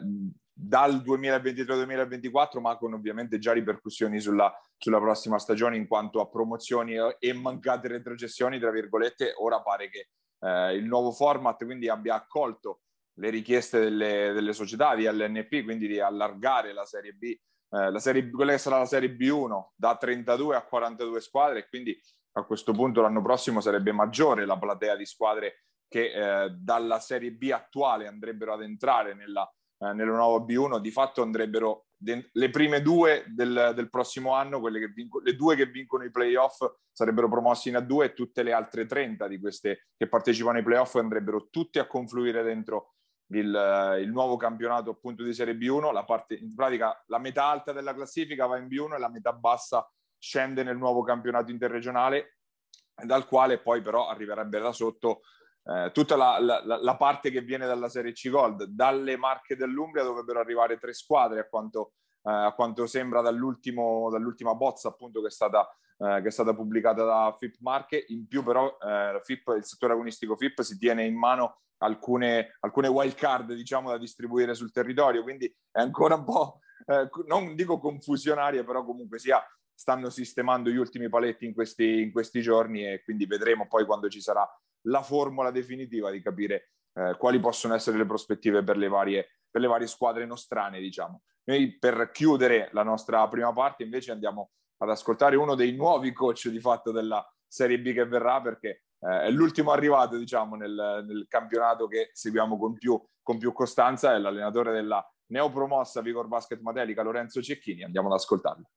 dal 2023-2024, ma con ovviamente già ripercussioni sulla, sulla, prossima stagione in quanto a promozioni e mancate retrocessioni, tra virgolette. Ora pare che eh, il nuovo format quindi abbia accolto le richieste delle, delle società di LNP, quindi di allargare la Serie B, eh, serie, quella che sarà la Serie B1 da 32 a 42 squadre e quindi a questo punto l'anno prossimo sarebbe maggiore la platea di squadre che eh, dalla Serie B attuale andrebbero ad entrare nella, eh, nella nuova B1, di fatto andrebbero de- le prime due del, del prossimo anno, quelle che vinco- le due che vincono i playoff sarebbero promossi in A2 e tutte le altre 30 di queste che partecipano ai playoff andrebbero tutte a confluire dentro il, il, nuovo campionato appunto di Serie B1, la parte, in pratica la metà alta della classifica va in B1 e la metà bassa scende nel nuovo campionato interregionale, dal quale poi però arriverebbe da sotto eh, tutta la, la, la, parte che viene dalla Serie C Gold. Dalle Marche dell'Umbria dovrebbero arrivare tre squadre, a quanto, eh, a quanto sembra dall'ultima bozza appunto che è stata, eh, che è stata pubblicata da FIP Marche. In più però eh, FIP, il settore agonistico FIP si tiene in mano alcune, alcune wild card diciamo, da distribuire sul territorio, quindi è ancora un po', eh, non dico confusionaria, però comunque sia stanno sistemando gli ultimi paletti in questi, in questi giorni e quindi vedremo poi quando ci sarà la formula definitiva di capire eh, quali possono essere le prospettive per le, varie, per le varie squadre nostrane, diciamo. Noi per chiudere la nostra prima parte invece andiamo ad ascoltare uno dei nuovi coach di fatto della Serie B che verrà perché eh, è l'ultimo arrivato diciamo nel, nel campionato che seguiamo con più, con più costanza, è l'allenatore della neopromossa Vigor Basket Matelica Lorenzo Cecchini, andiamo ad ascoltarlo.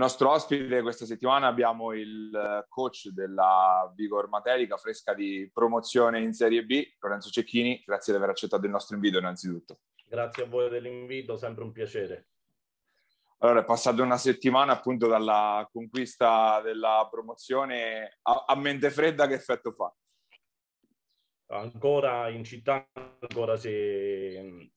Nostro ospite questa settimana abbiamo il eh, coach della Vigor Materica, fresca di promozione in Serie B, Lorenzo Cecchini. Grazie di aver accettato il nostro invito innanzitutto. Grazie a voi dell'invito, sempre un piacere. Allora, è passata una settimana appunto dalla conquista della promozione. A, a mente fredda che effetto fa? Ancora in città ancora si,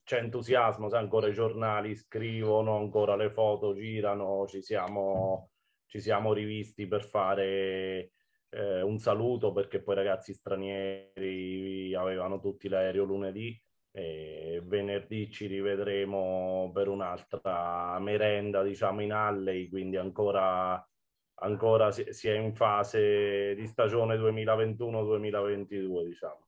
c'è entusiasmo, ancora i giornali scrivono, ancora le foto girano, ci siamo, ci siamo rivisti per fare eh, un saluto perché poi i ragazzi stranieri avevano tutti l'aereo lunedì e venerdì ci rivedremo per un'altra merenda diciamo in Alley, quindi ancora ancora si è in fase di stagione 2021-2022 diciamo.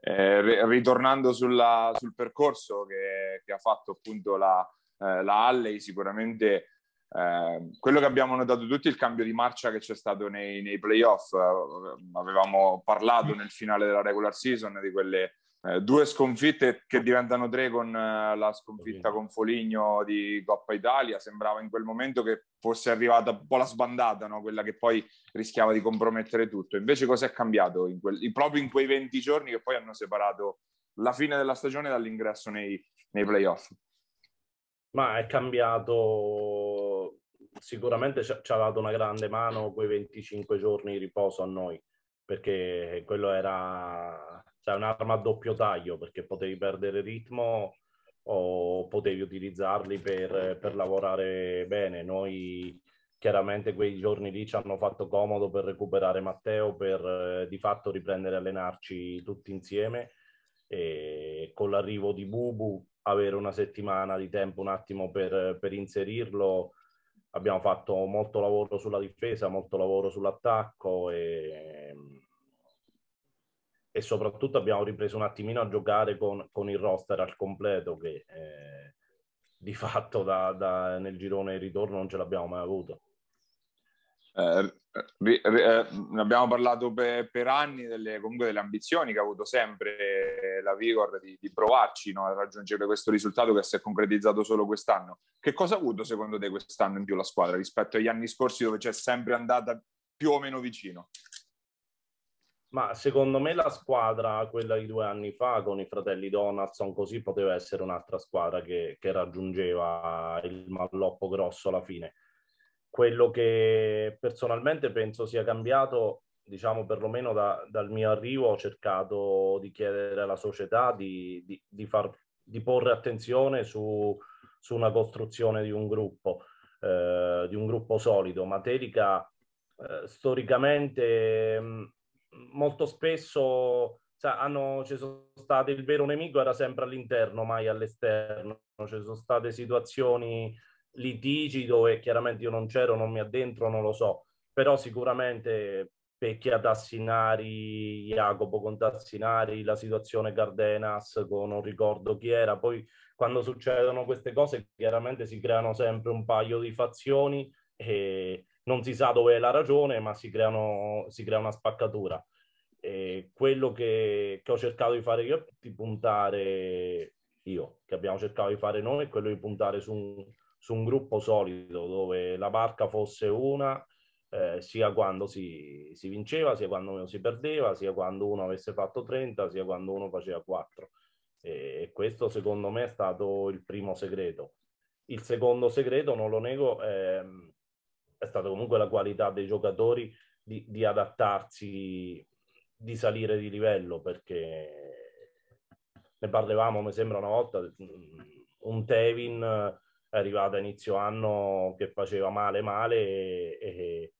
Eh, ritornando sulla, sul percorso che, che, ha fatto appunto la, eh, la Halley, sicuramente eh, quello che abbiamo notato tutti è il cambio di marcia che c'è stato nei, nei playoff. avevamo parlato nel finale della regular season di quelle eh, due sconfitte che diventano tre con eh, la sconfitta con Foligno di Coppa Italia. Sembrava in quel momento che fosse arrivata un po' la sbandata, no? quella che poi rischiava di compromettere tutto. Invece cos'è cambiato in quel, proprio in quei 20 giorni che poi hanno separato la fine della stagione dall'ingresso nei, nei playoff? Ma è cambiato, sicuramente ci ha dato una grande mano quei 25 giorni di riposo a noi, perché quello era cioè, un'arma a doppio taglio, perché potevi perdere ritmo o potevi utilizzarli per, per lavorare bene. Noi chiaramente quei giorni lì ci hanno fatto comodo per recuperare Matteo, per eh, di fatto riprendere a allenarci tutti insieme e con l'arrivo di Bubu avere una settimana di tempo un attimo per, per inserirlo. Abbiamo fatto molto lavoro sulla difesa, molto lavoro sull'attacco e e soprattutto abbiamo ripreso un attimino a giocare con, con il roster al completo che eh, di fatto da, da, nel girone ritorno non ce l'abbiamo mai avuto. Eh, eh, abbiamo parlato per, per anni delle, comunque delle ambizioni che ha avuto sempre la Vigor di, di provarci no, a raggiungere questo risultato che si è concretizzato solo quest'anno. Che cosa ha avuto secondo te quest'anno in più la squadra rispetto agli anni scorsi dove c'è sempre andata più o meno vicino? Ma secondo me la squadra, quella di due anni fa, con i fratelli Donaldson, così poteva essere un'altra squadra che, che raggiungeva il malloppo grosso alla fine. Quello che personalmente penso sia cambiato, diciamo perlomeno da, dal mio arrivo, ho cercato di chiedere alla società di, di, di, far, di porre attenzione su, su, una costruzione di un gruppo, eh, di un gruppo solido. Materica eh, storicamente mh, molto spesso cioè, hanno, ci sono state il vero nemico era sempre all'interno, mai all'esterno. Ci sono state situazioni litigi dove chiaramente io non c'ero, non mi addentro, non lo so, però sicuramente Pecchia Tassinari, Jacopo con Tassinari, la situazione Cardenas con non ricordo chi era, poi quando succedono queste cose chiaramente si creano sempre un paio di fazioni e non si sa dove è la ragione, ma si, creano, si crea una spaccatura. E quello che, che, ho cercato di fare io di puntare io, che abbiamo cercato di fare noi, è quello di puntare su un, su un gruppo solido dove la barca fosse una, eh, sia quando si, si, vinceva, sia quando si perdeva, sia quando uno avesse fatto 30, sia quando uno faceva 4. E questo secondo me è stato il primo segreto. Il secondo segreto, non lo nego, è, è stata comunque la qualità dei giocatori di, di adattarsi, di salire di livello, perché ne parlavamo, mi sembra una volta, un Tevin è arrivato a inizio anno che faceva male male e, e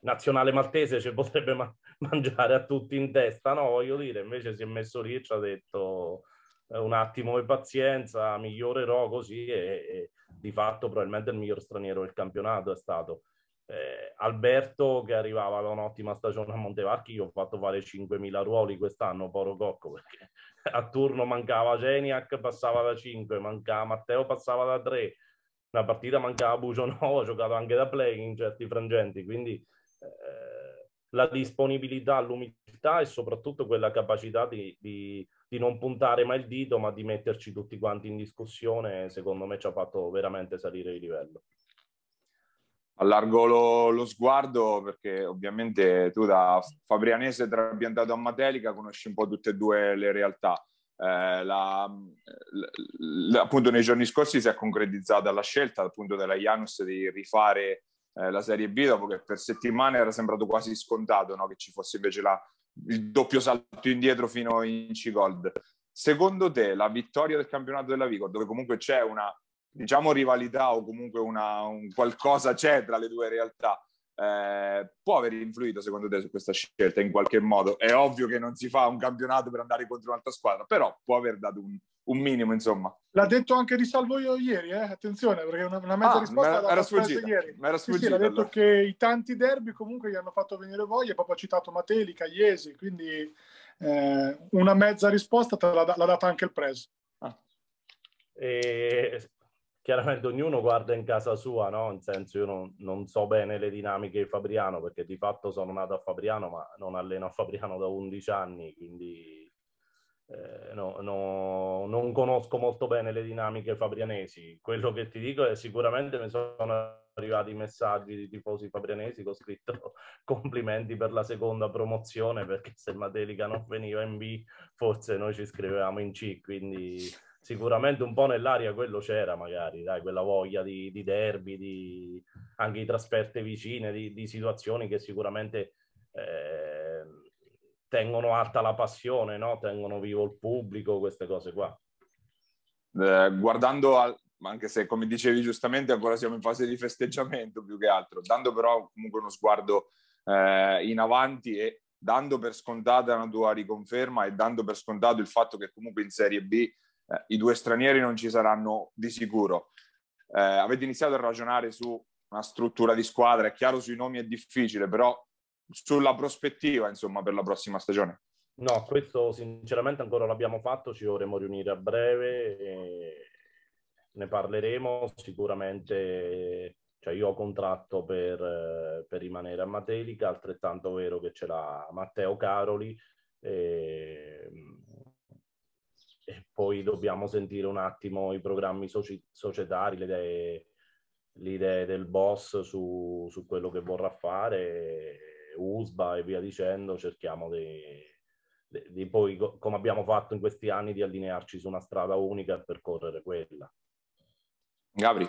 nazionale maltese ci potrebbe ma- (laughs) mangiare a tutti in testa, no? Voglio dire, invece si è messo lì e ci ha detto eh, un attimo di pazienza, migliorerò così e, e, di fatto probabilmente il miglior straniero del campionato è stato. Eh, Alberto che arrivava da un'ottima stagione a Montevarchi, io ho fatto fare 5.000 ruoli quest'anno, Poro Cocco, perché (laughs) a turno mancava Geniac, passava da 5, mancava Matteo, passava da 3, una partita mancava Bucio Nuovo, ha giocato anche da play in certi frangenti, quindi eh, la disponibilità, l'umiltà e soprattutto quella capacità di, di, di, non puntare mai il dito, ma di metterci tutti quanti in discussione, secondo me ci ha fatto veramente salire di livello. Allargo lo, lo sguardo perché ovviamente tu da Fabrianese trapiantato a Matelica conosci un po' tutte e due le realtà. Eh, la, la, appunto nei giorni scorsi si è concretizzata la scelta appunto della Janus di rifare eh, la Serie B dopo che per settimane era sembrato quasi scontato no? che ci fosse invece la, il doppio salto indietro fino in C-Gold. Secondo te la vittoria del campionato della Vigo, dove comunque c'è una diciamo rivalità o comunque una, un qualcosa c'è tra le due realtà, eh, può aver influito secondo te su questa scelta in qualche modo? È ovvio che non si fa un campionato per andare contro un'altra squadra, però può aver dato un, un minimo, insomma. L'ha detto anche di Salvo io ieri, eh? attenzione, perché una, una mezza ah, risposta era, era sfuggita, ieri. Era sfuggita, sì, sì, l'ha detto allora. che i tanti derby comunque gli hanno fatto venire voglia, proprio ha citato Matelica, Iesi, quindi eh, una mezza risposta te l'ha, l'ha data anche il Pres. Ah. E chiaramente ognuno guarda in casa sua, no? Nel senso io non, non, so bene le dinamiche di Fabriano perché di fatto sono nato a Fabriano ma non alleno a Fabriano da 11 anni, quindi eh, no, no, non conosco molto bene le dinamiche fabrianesi. Quello che ti dico è sicuramente mi sono arrivati messaggi di tifosi fabrianesi ho scritto (laughs) complimenti per la seconda promozione perché se Matelica non veniva in B forse noi ci scrivevamo in C, quindi sicuramente un po' nell'aria quello c'era magari, dai, quella voglia di, di derby, di, anche di trasferte vicine, di, di situazioni che sicuramente eh, tengono alta la passione, no? tengono vivo il pubblico, queste cose qua. Eh, guardando al, anche se come dicevi giustamente ancora siamo in fase di festeggiamento più che altro, dando però comunque uno sguardo eh, in avanti e dando per scontata una tua riconferma e dando per scontato il fatto che comunque in Serie B eh, i due stranieri non ci saranno di sicuro. Eh, avete iniziato a ragionare su una struttura di squadra, è chiaro sui nomi è difficile, però sulla prospettiva, insomma, per la prossima stagione. No, questo sinceramente ancora l'abbiamo fatto, ci dovremo riunire a breve, ne parleremo sicuramente Cioè io ho contratto per, per rimanere a Matelica, altrettanto vero che c'era Matteo Caroli e, e, poi dobbiamo sentire un attimo i programmi soci, societari, le idee, le idee, del boss su, su quello che vorrà fare, USB e via dicendo, cerchiamo di, di, di poi, come abbiamo fatto in questi anni, di allinearci su una strada unica e percorrere quella. Gabri.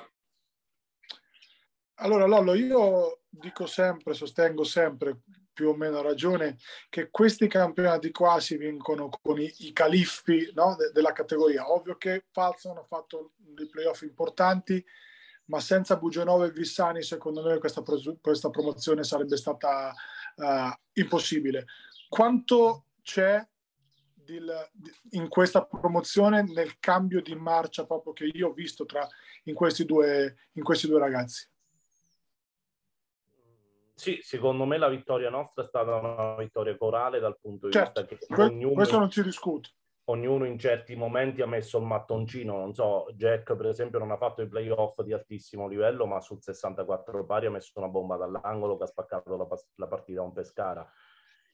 Allora Lollo, io dico sempre, sostengo sempre, più o meno ragione, che questi campionati qua si vincono con i, i califfi no, de, della categoria. Ovvio che Falso hanno fatto dei playoff importanti, ma senza Bugenova e Vissani secondo me questa, questa promozione sarebbe stata uh, impossibile. Quanto c'è in questa promozione nel cambio di marcia proprio che io ho visto tra, in, questi due, in questi due ragazzi? Sì, secondo me la vittoria nostra è stata una vittoria corale dal punto di certo, vista che ognuno, questo non si discute. Ognuno in certi momenti ha messo il mattoncino, non so, Jack per esempio non ha fatto i playoff di altissimo livello, ma sul 64 pari ha messo una bomba dall'angolo che ha spaccato la, la partita un Pescara.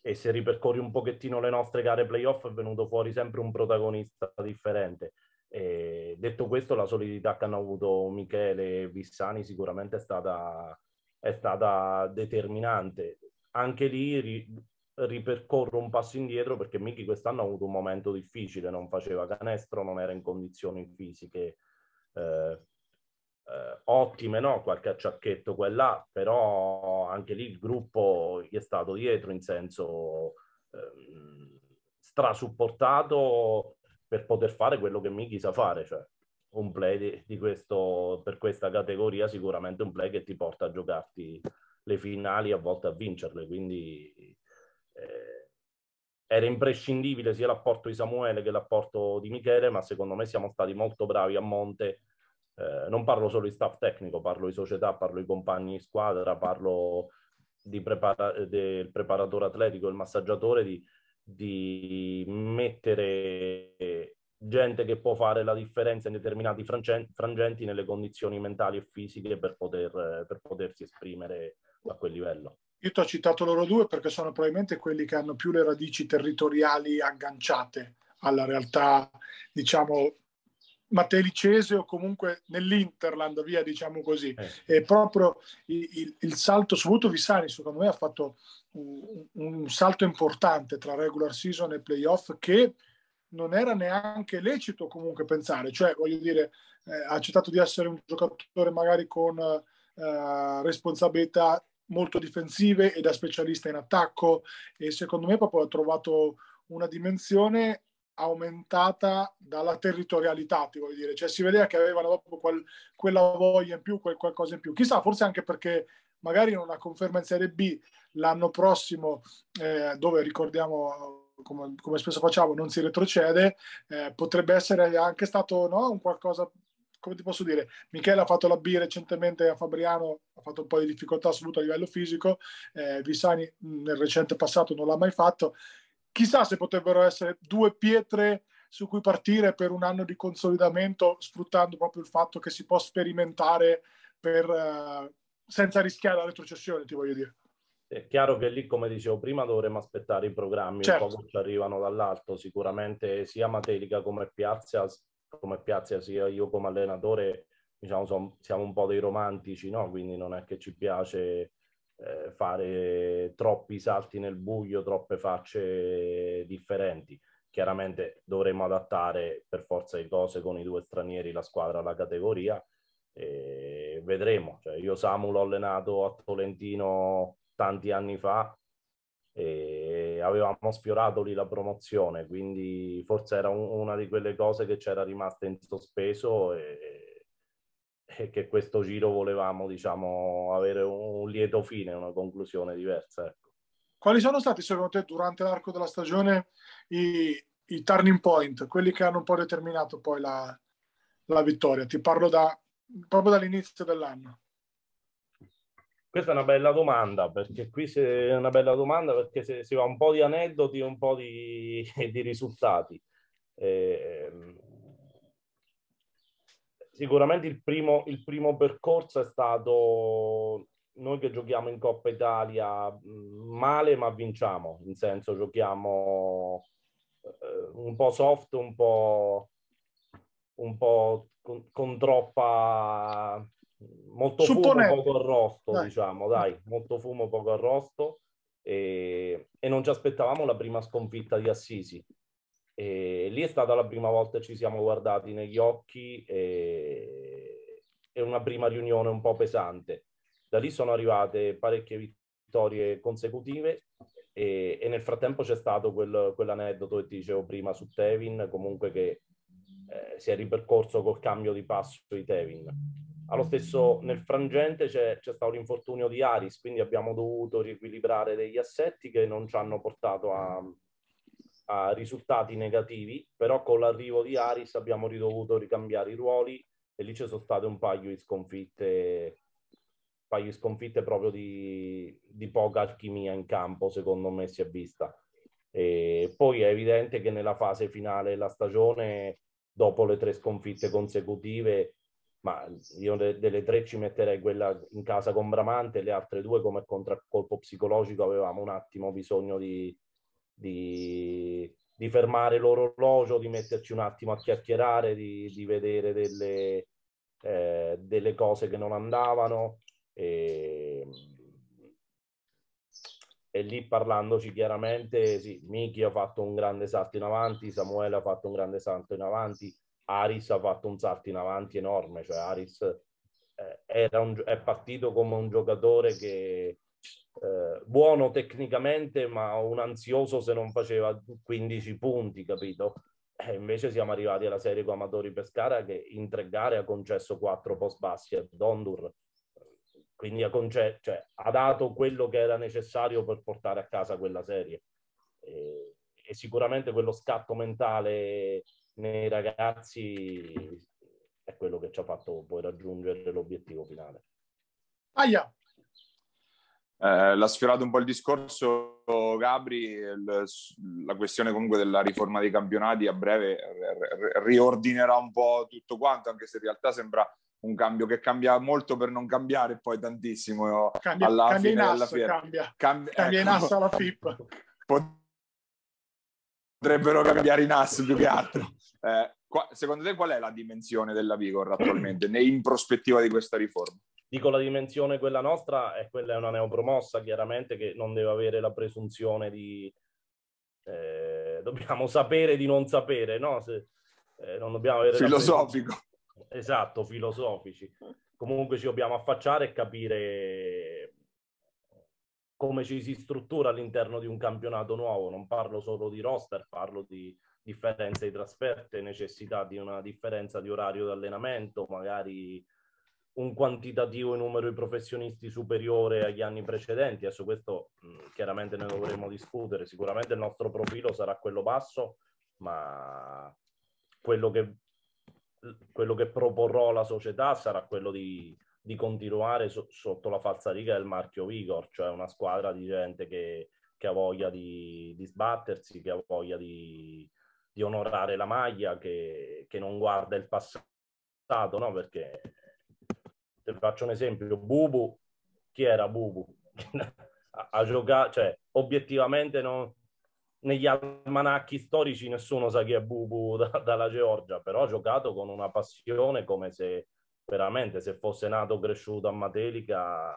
E se ripercorri un pochettino le nostre gare playoff è venuto fuori sempre un protagonista differente. E detto questo, la solidità che hanno avuto Michele e Vissani sicuramente è stata è stata determinante. Anche lì ripercorro un passo indietro perché Miki quest'anno ha avuto un momento difficile, non faceva canestro, non era in condizioni fisiche eh, eh, ottime, no? qualche acciacchetto quella, però anche lì il gruppo gli è stato dietro in senso eh, strasupportato per poter fare quello che Miki sa fare, cioè un play di, di questo, per questa categoria sicuramente un play che ti porta a giocarti le finali a volte a vincerle quindi era imprescindibile sia l'apporto di Samuele che l'apporto di Michele ma secondo me siamo stati molto bravi a monte eh, non parlo solo di staff tecnico parlo di società, parlo di compagni di squadra parlo prepara- del preparatore atletico, il massaggiatore di, di mettere gente che può fare la differenza in determinati frangenti nelle condizioni mentali e fisiche per, poter, per potersi esprimere a quel livello. Io ti ho citato loro due perché sono probabilmente quelli che hanno più le radici territoriali agganciate alla realtà, diciamo, matelicese o comunque nell'Interland, via, diciamo così. Eh. E proprio il, il, il, salto, soprattutto Vissani, secondo me ha fatto un, un salto importante tra regular season e playoff che non era neanche lecito comunque pensare, cioè voglio dire, eh, ha accettato di essere un giocatore magari con eh, responsabilità molto difensive e da specialista in attacco e secondo me proprio ha trovato una dimensione aumentata dalla territorialità, ti voglio dire, cioè si vedeva che avevano dopo quel, quella voglia in più, quel qualcosa in più. Chissà, forse anche perché magari in una conferma in Serie B l'anno prossimo, eh, dove ricordiamo come, come, spesso facciamo, non si retrocede, eh, potrebbe essere anche stato no, un qualcosa, come ti posso dire, Michele ha fatto la B recentemente a Fabriano, ha fatto un po' di difficoltà assoluta a livello fisico, eh, Vissani nel recente passato non l'ha mai fatto, chissà se potrebbero essere due pietre su cui partire per un anno di consolidamento, sfruttando proprio il fatto che si può sperimentare per, eh, senza rischiare la retrocessione, ti voglio dire. È chiaro che lì, come dicevo prima, dovremmo aspettare i programmi certo. un po' che ci arrivano dall'alto. Sicuramente sia Matelica come Piazza, come Piazza sia io come allenatore, diciamo, son, siamo un po' dei romantici, no? Quindi non è che ci piace eh, fare troppi salti nel buio, troppe facce differenti. Chiaramente dovremmo adattare per forza di cose con i due stranieri la squadra alla categoria e vedremo. Cioè, io Samu l'ho allenato a Tolentino tanti anni fa e avevamo sfiorato lì la promozione, quindi forse era un, una di quelle cose che c'era rimasta in sospeso e, e, che questo giro volevamo, diciamo, avere un, un lieto fine, una conclusione diversa. Ecco. Quali sono stati secondo te durante l'arco della stagione i, i turning point, quelli che hanno un po' determinato poi la, la vittoria? Ti parlo da, proprio dall'inizio dell'anno. Questa è una bella domanda, perché qui è una bella domanda perché si va un po' di aneddoti e un po' di, (laughs) di risultati. Eh, Sicuramente il primo, il primo percorso è stato noi che giochiamo in Coppa Italia male ma vinciamo, in senso giochiamo eh, un po' soft, un po', un po con, con troppa molto Supponente. fumo poco arrosto, Dai. diciamo, dai, molto fumo poco arrosto e, e non ci aspettavamo la prima sconfitta di Assisi. E lì è stata la prima volta che ci siamo guardati negli occhi e, e una prima riunione un po' pesante. Da lì sono arrivate parecchie vittorie consecutive e, e nel frattempo c'è stato quel, quell'aneddoto che ti dicevo prima su Tevin, comunque che eh, si è ripercorso col cambio di passo di Tevin. Allo stesso, nel frangente c'è, c'è stato l'infortunio di Aris, quindi abbiamo dovuto riequilibrare degli assetti che non ci hanno portato a, a risultati negativi, però con l'arrivo di Aris abbiamo dovuto ricambiare i ruoli e lì ci sono state un paio di sconfitte, un paio di sconfitte proprio di, di poca alchimia in campo, secondo me si è vista. E poi è evidente che nella fase finale della stagione, dopo le tre sconfitte consecutive, ma io de- delle tre ci metterei quella in casa con Bramante, le altre due come contraccolpo psicologico avevamo un attimo bisogno di, di, di fermare l'orologio, di metterci un attimo a chiacchierare, di, di vedere delle, eh, delle cose che non andavano. E, e lì parlandoci chiaramente, sì, Miki ha fatto un grande salto in avanti, Samuele ha fatto un grande salto in avanti, Aris ha fatto un salto in avanti enorme, cioè Aris eh, un, è partito come un giocatore che eh, buono tecnicamente, ma un ansioso se non faceva 15 punti, capito? E invece siamo arrivati alla serie con Amatori Pescara che in tre gare ha concesso quattro post bassi a Dondur, quindi ha, conce- cioè, ha dato quello che era necessario per portare a casa quella serie. E, e sicuramente quello scatto mentale nei ragazzi è quello che ci ha fatto poi raggiungere l'obiettivo finale. Aia, Eh, l'ha sfiorato un po' il discorso Gabri, il- la questione comunque della riforma dei campionati a breve r- r- riordinerà un po' tutto quanto, anche se in realtà sembra un cambio che cambia molto per non cambiare poi tantissimo cambia, alla cambia fine in della asso, fiera. cambia, Cambi- cambia in ecco, asso alla FIP. Potrebbero cambiare in ass più che altro. Eh, qua- secondo te qual è la dimensione della Vigor attualmente ne- in prospettiva di questa riforma? Dico la dimensione quella nostra è quella è una neopromossa chiaramente che non deve avere la presunzione di eh, dobbiamo sapere di non sapere, no? Se, eh, non dobbiamo avere Filosofico. Esatto, filosofici. Comunque ci dobbiamo affacciare e capire come ci si struttura all'interno di un campionato nuovo. Non parlo solo di roster, parlo di differenze di trasferte, necessità di una differenza di orario di allenamento, magari un quantitativo in numero di professionisti superiore agli anni precedenti. Adesso questo mh, chiaramente ne dovremo discutere. Sicuramente il nostro profilo sarà quello basso, ma quello che quello che proporrò alla società sarà quello di, di continuare so- sotto la falsariga del marchio Vigor, cioè una squadra di gente che, che ha voglia di, di sbattersi, che ha voglia di, di onorare la maglia, che, che non guarda il passato, no? Perché te faccio un esempio, Bubu, chi era Bubu? (laughs) a, a giocare, cioè obiettivamente non, negli almanacchi storici nessuno sa chi è Bubu da- dalla Georgia, però ha giocato con una passione come se veramente se fosse nato cresciuto a Matelica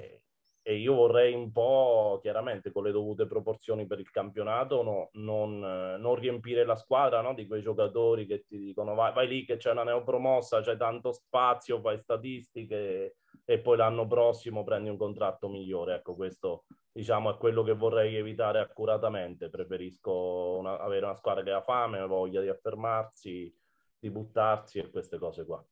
e, e io vorrei un po' chiaramente con le dovute proporzioni per il campionato no- non, eh, non riempire la squadra no, di quei giocatori che ti dicono vai, vai lì che c'è una neopromossa, c'è tanto spazio, fai statistiche e poi l'anno prossimo prendi un contratto migliore. Ecco, questo diciamo è quello che vorrei evitare accuratamente. Preferisco una- avere una squadra che ha fame, voglia di affermarsi, di buttarsi e queste cose qua.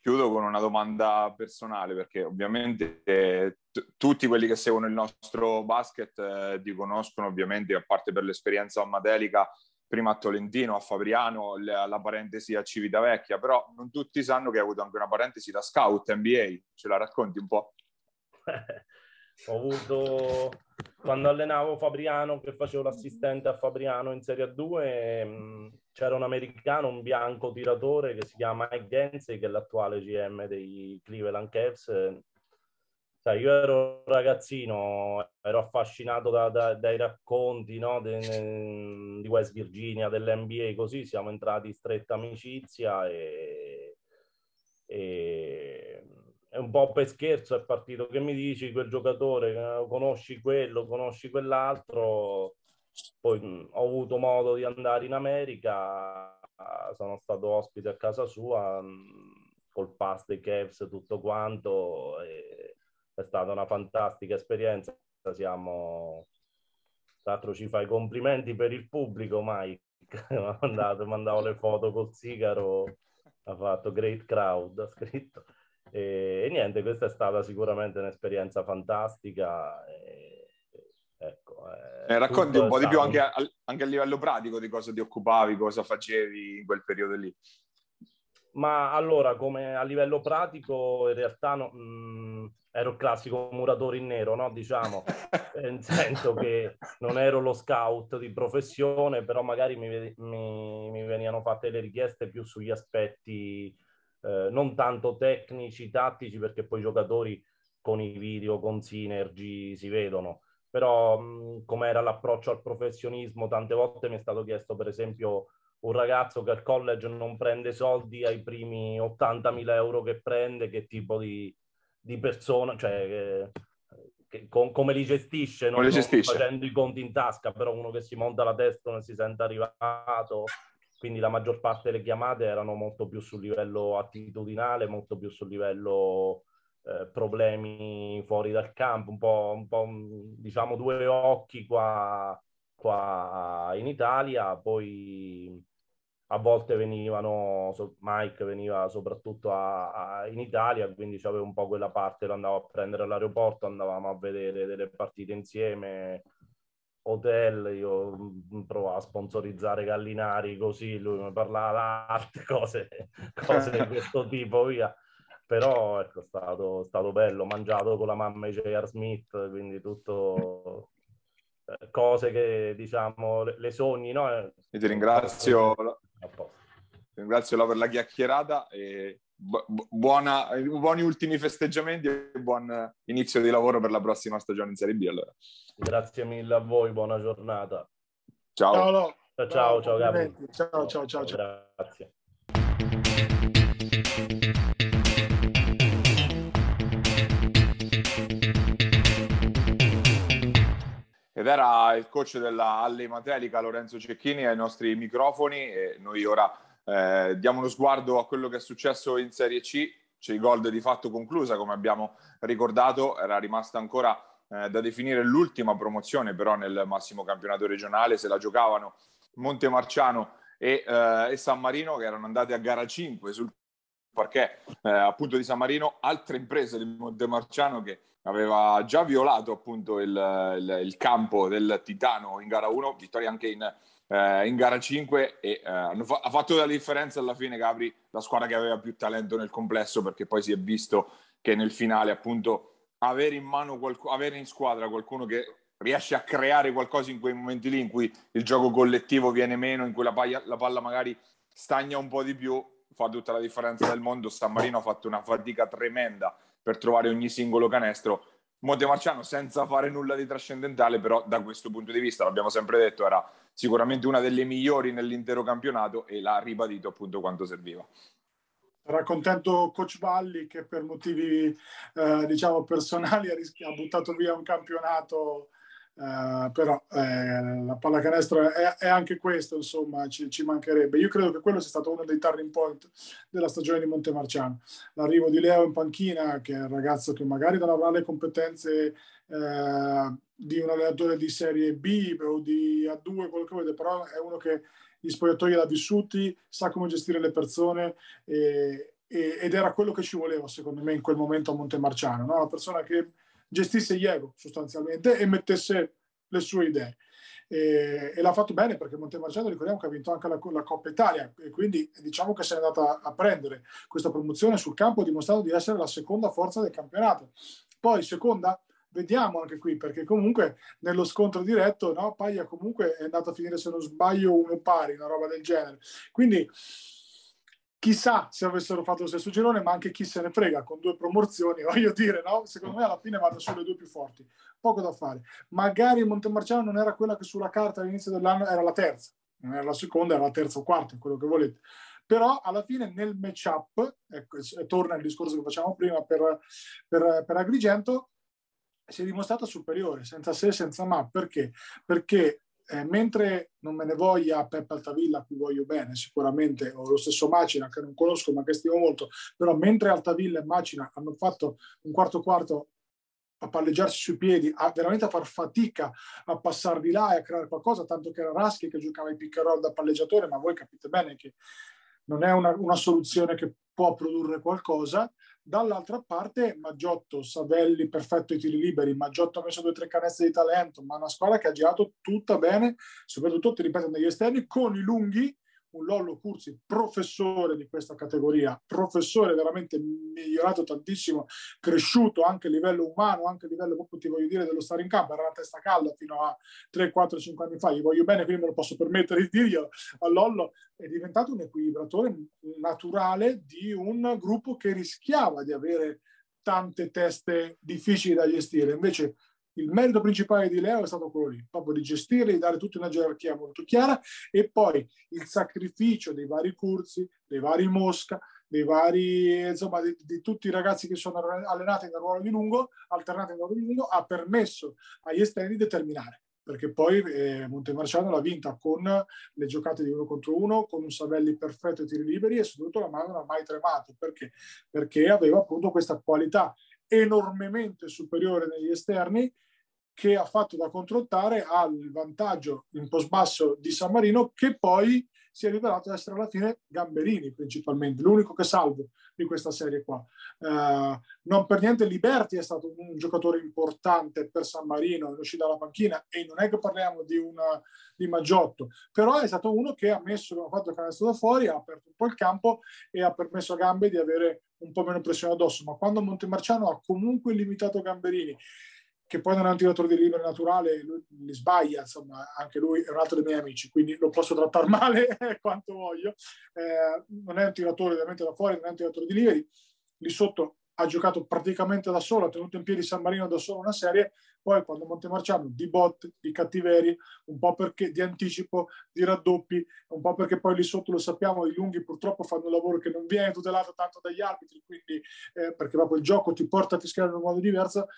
Chiudo con una domanda personale perché ovviamente eh, t- tutti quelli che seguono il nostro basket eh, ti conoscono ovviamente a parte per l'esperienza a Matelica, prima a Tolentino, a Fabriano, le- la parentesi a Civitavecchia, però non tutti sanno che hai avuto anche una parentesi da scout NBA, ce la racconti un po'? (laughs) Ho avuto quando allenavo Fabriano, che facevo l'assistente a Fabriano in Serie 2, mh, c'era un americano, un bianco tiratore che si chiama Mike Densey, che è l'attuale GM dei Cleveland Cavs. Sai, io ero ragazzino, ero affascinato da, da, dai racconti no, de, di West Virginia, dell'NBA, così siamo entrati in stretta amicizia e, e è un po' per scherzo è partito che mi dici quel giocatore, eh, conosci quello, conosci quell'altro, poi mh, ho avuto modo di andare in America, sono stato ospite a casa sua mh, col pass dei Cavs tutto quanto, è stata una fantastica esperienza, siamo... Tra l'altro ci fai complimenti per il pubblico, Mike, (laughs) mandato, mandavo le foto col sigaro, ha fatto great crowd, ha scritto. E, e, niente, questa è stata sicuramente un'esperienza fantastica. E, ecco, eh, racconti un po' di più anche a, anche a, livello pratico di cosa ti occupavi, cosa facevi in quel periodo lì. Ma allora, come a livello pratico, in realtà no, mh, ero il classico muratore in nero, no? diciamo, (laughs) nel senso che non ero lo scout di professione, però magari mi, mi, mi venivano fatte le richieste più sugli aspetti eh, non tanto tecnici, tattici, perché poi i giocatori con i video, con Synergy si vedono, però come era l'approccio al professionismo, tante volte mi è stato chiesto per esempio un ragazzo che al college non prende soldi ai primi 80.000 euro che prende, che tipo di, di persona, cioè che, con, come li gestisce, non, li gestisce. non facendo i conti in tasca, però uno che si monta la testa non si sente arrivato, quindi la maggior parte delle chiamate erano molto più sul livello attitudinale, molto più sul livello eh, problemi fuori dal campo, un po', un po' diciamo due occhi qua, qua in Italia, poi a volte venivano, Mike veniva soprattutto a, a, in Italia, quindi c'avevo un po' quella parte, lo andavo a prendere all'aeroporto, andavamo a vedere delle partite insieme, hotel, io mm, provavo a sponsorizzare Gallinari così, lui mi parlava di altre (laughs) cose, cose di (laughs) questo tipo, via. Però ecco, è stato, stato bello, mangiato con la mamma di J.R. Smith, quindi tutto eh, cose che diciamo le, le sogni, no? E ti ringrazio, ti ringrazio per la chiacchierata e buona, buoni ultimi festeggiamenti e buon inizio di lavoro per la prossima stagione in Serie B. Allora. Grazie mille a voi, buona giornata. Ciao. Ciao, no. ciao, ciao, ciao, Gabri. Ciao, ciao, ciao, ciao. Grazie. Ed era il coach della Alle Matelica, Lorenzo Cecchini, ai nostri microfoni e noi ora eh, diamo uno sguardo a quello che è successo in Serie C. Gol di fatto conclusa, come abbiamo ricordato, era rimasta ancora eh, da definire l'ultima promozione però nel massimo campionato regionale, se la giocavano Montemarciano e, eh, e San Marino che erano andate a gara 5 sul parquet eh, appunto di San Marino, altre imprese di Montemarciano che aveva già violato appunto il, il, il campo del Titano in gara 1, vittoria anche in eh, in gara 5 e eh, fa- ha fatto la differenza alla fine Gabri, la squadra che aveva più talento nel complesso perché poi si è visto che nel finale appunto avere in mano qualc- avere in squadra qualcuno che riesce a creare qualcosa in quei momenti lì in cui il gioco collettivo viene meno, in cui la, paglia- la palla magari stagna un po' di più, fa tutta la differenza del mondo. San Marino ha fatto una fatica tremenda per trovare ogni singolo canestro Montemarciano senza fare nulla di trascendentale, però da questo punto di vista, l'abbiamo sempre detto, era sicuramente una delle migliori nell'intero campionato e l'ha ribadito appunto quanto serviva. Era contento Coach Valli che per motivi eh, diciamo personali ha, rischi- ha buttato via un campionato Uh, però eh, la pallacanestro è, è, anche questo, insomma, ci, ci, mancherebbe. Io credo che quello sia stato uno dei turning point della stagione di Montemarciano. L'arrivo di Leo in panchina, che è un ragazzo che magari non avrà le competenze eh, di un allenatore di Serie B o di A2, quello che volete, però è uno che gli spogliatoi l'ha vissuti, sa come gestire le persone e, e, ed era quello che ci voleva, secondo me, in quel momento a Montemarciano, no? una persona che gestisse gli sostanzialmente e mettesse le sue idee. E, e l'ha fatto bene perché Montemarciano ricordiamo che ha vinto anche la, la, Coppa Italia e quindi diciamo che si è andata a prendere questa promozione sul campo dimostrando di essere la seconda forza del campionato. Poi seconda vediamo anche qui, perché comunque nello scontro diretto, no, Paglia comunque è andato a finire, se non sbaglio, uno pari, una roba del genere. Quindi chissà se avessero fatto lo stesso girone, ma anche chi se ne frega con due promozioni, (laughs) voglio dire, no? Secondo me alla fine vado sulle due più forti, poco da fare. Magari Montemarciano non era quella che sulla carta all'inizio dell'anno era la terza, non era la seconda, era la terza o quarta, quello che volete. Però alla fine nel matchup, ecco, torna il discorso che facciamo prima per, per, per Agrigento, si è dimostrata superiore, senza se, senza ma. Perché? Perché eh, mentre non me ne voglia Peppe Altavilla, a cui voglio bene sicuramente, o lo stesso Macina, che non conosco ma che stimo molto, però mentre Altavilla e Macina hanno fatto un quarto quarto a palleggiarsi sui piedi, a veramente a far fatica a passare di là e a creare qualcosa, tanto che era Raschi che giocava i pick and roll da palleggiatore, ma voi capite bene che non è una, una soluzione che può produrre qualcosa. Dall'altra parte Maggiotto, Savelli, perfetto i tiri liberi, Maggiotto ha messo due o tre canestri di talento, ma una squadra che ha girato tutta bene, soprattutto, ti ripeto, negli esterni, con i lunghi un Lollo Curzi, professore di questa categoria, professore veramente migliorato tantissimo, cresciuto anche a livello umano, anche a livello, proprio ti voglio dire, dello stare in campo, era una testa calda fino a 3, 4, 5 anni fa, gli voglio bene, quindi me lo posso permettere di dire a Lollo, è diventato un equilibratore naturale di un gruppo che rischiava di avere tante teste difficili da gestire, invece il merito principale di Leo è stato quello lì, proprio di gestire, di dare tutta una gerarchia molto chiara e poi il sacrificio dei vari Curzi, dei vari Mosca, dei vari, insomma, di, di, tutti i ragazzi che sono allenati nel ruolo di lungo, alternati nel ruolo di lungo, ha permesso agli esterni di determinare. Perché poi eh, Montemarciano l'ha vinta con le giocate di uno contro uno, con un Savelli perfetto ai tiri liberi e soprattutto la mano non ha mai tremato. Perché? Perché aveva appunto questa qualità enormemente superiore negli esterni che ha fatto da controttare al vantaggio in post basso di San Marino che poi si è rivelato essere alla fine Gamberini principalmente, l'unico che salvo di questa serie qua. Uh, non per niente Liberti è stato un giocatore importante per San Marino, è uscito dalla panchina e non è che parliamo di, una, di Maggiotto, però è stato uno che ha messo, ha fatto il canestro da fuori, ha aperto un po' il campo e ha permesso a Gambe di avere un po' meno pressione addosso, ma quando Montemarciano ha comunque limitato Gamberini che poi non è un tiratore di libero naturale, lui li sbaglia, insomma, anche lui è un altro dei miei amici, quindi lo posso trattare (laughs) male quanto voglio. Eh, non è un tiratore ovviamente da fuori, non è un tiratore di liberi. Lì sotto ha giocato praticamente da solo, ha tenuto in piedi San Marino da solo una serie, poi quando Montemarciano di bot, di cattiveri, un po' perché di anticipo, di raddoppi, un po' perché poi lì sotto lo sappiamo, i lunghi purtroppo fanno un lavoro che non viene tutelato tanto dagli arbitri, quindi eh, perché proprio il gioco ti porta a fischiare in un modo diverso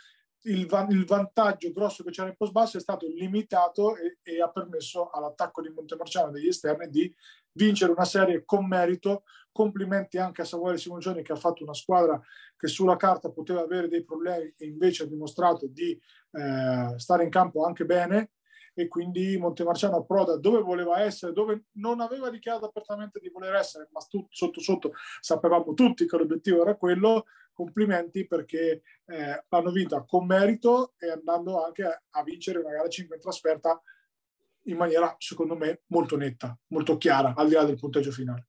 il, il, vantaggio grosso che c'era in post basso è stato limitato e, e ha permesso all'attacco di Montemarciano degli esterni di vincere una serie con merito. Complimenti anche a Samuele Simoncioni che ha fatto una squadra che sulla carta poteva avere dei problemi e invece ha dimostrato di eh, stare in campo anche bene e quindi Montemarciano approda dove voleva essere, dove non aveva dichiarato apertamente di voler essere, ma stu- sotto sotto sapevamo tutti che l'obiettivo era quello. Complimenti perché eh, l'hanno vinta con merito e andando anche a, a vincere una gara 5 in trasferta in maniera, secondo me, molto netta, molto chiara, al di là del punteggio finale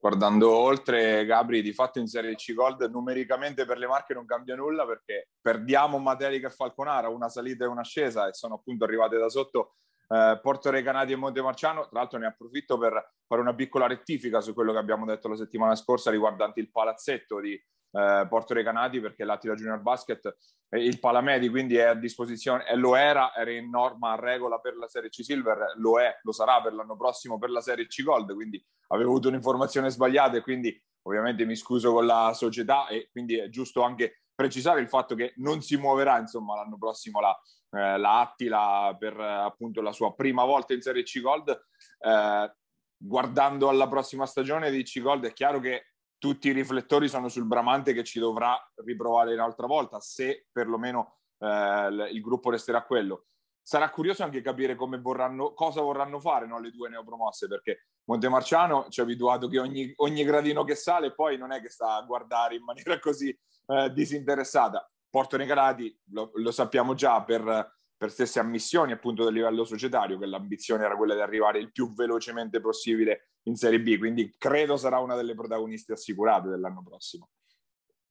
guardando oltre Gabri di fatto in Serie C Gold numericamente per le marche non cambia nulla perché perdiamo Materica e Falconara una salita e un'ascesa e sono appunto arrivate da sotto eh, Porto Recanati e Montemarciano. Tra l'altro ne approfitto per fare una piccola rettifica su quello che abbiamo detto la settimana scorsa riguardante il palazzetto di eh, Recanati perché l'Attila Junior Basket il Palamedi quindi è a disposizione e lo era, era in norma regola per la Serie C Silver, lo è, lo sarà per l'anno prossimo per la Serie C Gold, quindi avevo avuto un'informazione sbagliata e quindi ovviamente mi scuso con la società e quindi è giusto anche precisare il fatto che non si muoverà insomma l'anno prossimo la, eh, la Attila per eh, appunto la sua prima volta in Serie C Gold. Eh, guardando alla prossima stagione di C Gold è chiaro che tutti i riflettori sono sul Bramante che ci dovrà riprovare un'altra volta, se perlomeno eh, il gruppo resterà quello. Sarà curioso anche capire vorranno, cosa vorranno fare no, le due neopromosse, perché Montemarciano ci ha abituato che ogni, ogni, gradino che sale poi non è che sta a guardare in maniera così eh, disinteressata. Porto Negarati, lo, lo sappiamo già, per per stesse ammissioni appunto del livello societario, che l'ambizione era quella di arrivare il più velocemente possibile in Serie B, quindi credo sarà una delle protagoniste assicurate dell'anno prossimo.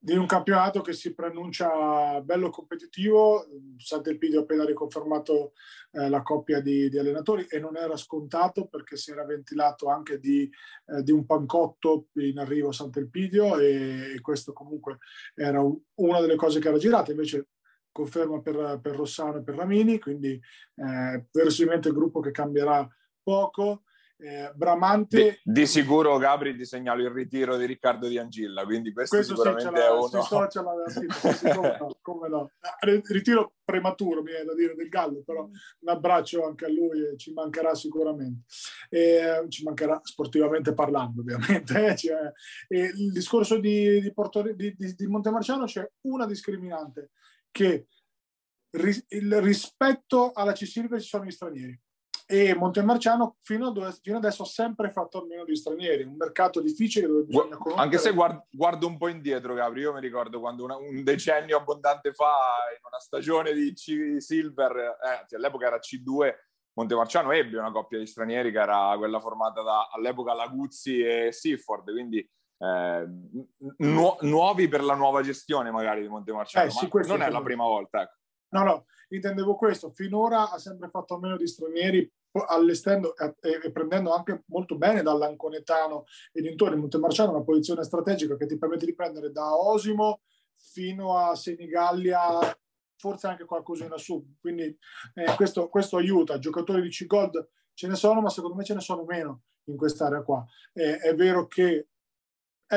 di un campionato che si preannuncia bello competitivo. Sant'Elpidio ha appena riconfermato eh, la coppia di, di, allenatori e non era scontato perché si era ventilato anche di, eh, di un pancotto in arrivo a Sant'Elpidio e, e questo comunque era un, una delle cose che era girata. Invece conferma per, per Rossano e per Ramini, quindi eh, verosimilmente il gruppo che cambierà poco. Eh, Bramante... Di, di, sicuro Gabri ti segnalo il ritiro di Riccardo Di Angilla, quindi questo, questo sicuramente sì, è uno... social l'aveva scritto, (laughs) sì, come no, come no. Eh, ritiro prematuro, mi viene da dire, del Gallo, però un abbraccio anche a lui e ci mancherà sicuramente. E, ci mancherà sportivamente parlando, ovviamente. Eh, cioè, il discorso di, di, Porto, di, di Montemarciano c'è una discriminante, che il rispetto alla C-Silver ci sono gli stranieri. E Montemarciano fino, dove, fino, adesso ha sempre fatto almeno gli stranieri, un mercato difficile dove bisogna conoscere. Anche se guardo, guardo un po' indietro, Gabri, io mi ricordo quando una, un decennio abbondante fa, in una stagione di C-Silver, eh, all'epoca era C2, Montemarciano ebbe una coppia di stranieri che era quella formata da, all'epoca Laguzzi e Sifford, quindi eh, nu- nuovi per la nuova gestione magari di Montemarciano, eh, sì, non è la prima volta. Ecco. No, no, intendevo questo. Finora ha sempre fatto a meno di stranieri, allestendo e, e, prendendo anche molto bene dall'Anconetano e dintorni. Montemarciano è una posizione strategica che ti permette di prendere da Osimo fino a Senigallia, forse anche qualcosina su. Quindi eh, questo, questo, aiuta. Giocatori di C-Gold ce ne sono, ma secondo me ce ne sono meno in quest'area qua. Eh, è vero che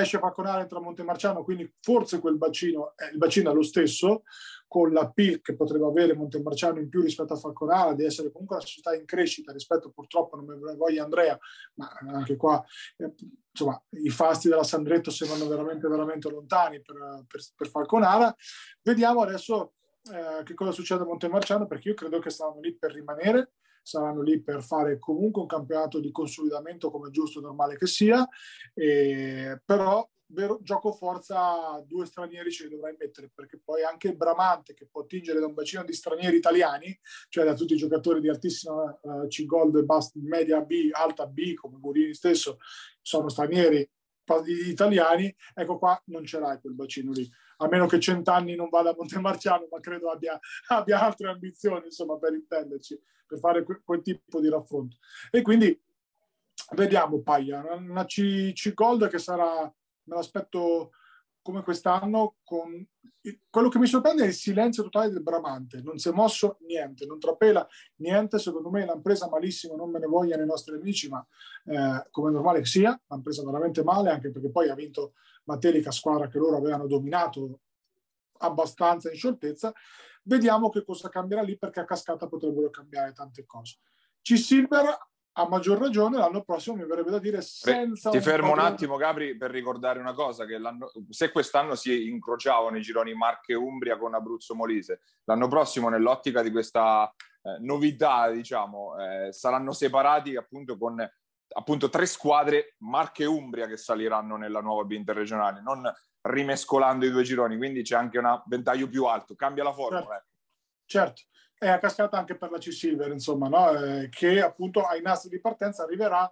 esce Falconare, entra Montemarciano, quindi forse quel bacino, eh, il bacino è lo stesso, con la PIL che potrebbe avere Montemarciano in più rispetto a Falconara, di essere comunque una società in crescita rispetto purtroppo, non me ne voglia Andrea, ma anche qua eh, insomma i fasti della Sandretto sembrano veramente veramente lontani per, per, per Falconara. Vediamo adesso eh, che cosa succede a Montemarciano perché io credo che saranno lì per rimanere, saranno lì per fare comunque un campionato di consolidamento come giusto e normale che sia, eh, però vero, gioco forza due stranieri ce li dovrai mettere perché poi anche il Bramante che può attingere da un bacino di stranieri italiani, cioè da tutti i giocatori di altissima uh, C Gold e media B, alta B come Gurini stesso, sono stranieri italiani, ecco qua non ce l'hai quel bacino lì, a meno che cent'anni non vada a Montemarciano, ma credo abbia, (laughs) abbia altre ambizioni, insomma, per intenderci, per fare que- quel tipo di raffronto. E quindi vediamo Paglia, una C, C Gold che sarà me l'aspetto come quest'anno con quello che mi sorprende è il silenzio totale del Bramante. Non si è mosso niente, non trapela niente. Secondo me l'hanno presa malissimo non me ne vogliano i nostri amici ma eh, come è normale che sia l'hanno presa veramente male anche perché poi ha vinto Matelica squadra che loro avevano dominato abbastanza in scioltezza. Vediamo che cosa cambierà lì perché a cascata potrebbero cambiare tante cose. C-Silver a maggior ragione l'anno prossimo mi verrebbe da dire senza ti fermo un attimo Gabri per ricordare una cosa che se quest'anno si incrociavano i gironi Marche Umbria con Abruzzo Molise l'anno prossimo nell'ottica di questa eh, novità diciamo eh, saranno separati appunto con appunto tre squadre Marche Umbria che saliranno nella nuova B interregionale non rimescolando i due gironi. Quindi c'è anche un ventaglio più alto. Cambia la formula certo, certo è a cascata anche per la C-Silver, insomma, no? eh, che appunto ai nastri di partenza arriverà,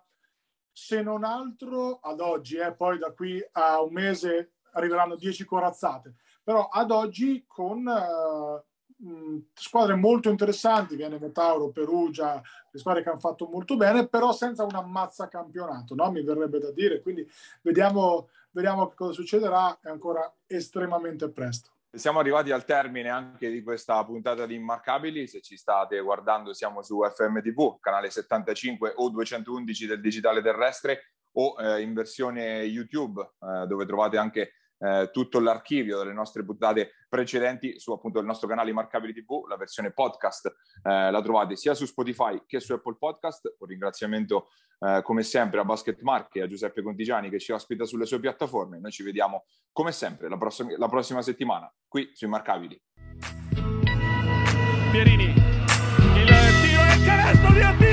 se non altro ad oggi, eh, poi da qui a un mese arriveranno 10 corazzate, però ad oggi con mh, squadre molto interessanti, viene Metauro, Perugia, le squadre che hanno fatto molto bene, però senza un ammazza campionato, no? mi verrebbe da dire, quindi vediamo, vediamo che cosa succederà, è ancora estremamente presto. Siamo arrivati al termine anche di questa puntata di Immarcabili. Se ci state guardando, siamo su FMTV, canale 75 o 211 del digitale terrestre o eh, in versione YouTube, eh, dove trovate anche eh, tutto l'archivio delle nostre puntate precedenti su appunto il nostro canale Marcabili TV, la versione podcast eh, la trovate sia su Spotify che su Apple Podcast. Un ringraziamento eh, come sempre a Basket Mark e a Giuseppe Contigiani che ci ospita sulle sue piattaforme. Noi ci vediamo come sempre la prossima, la prossima settimana qui sui Marcabili. Pierini, il tiro e canestro di Attila!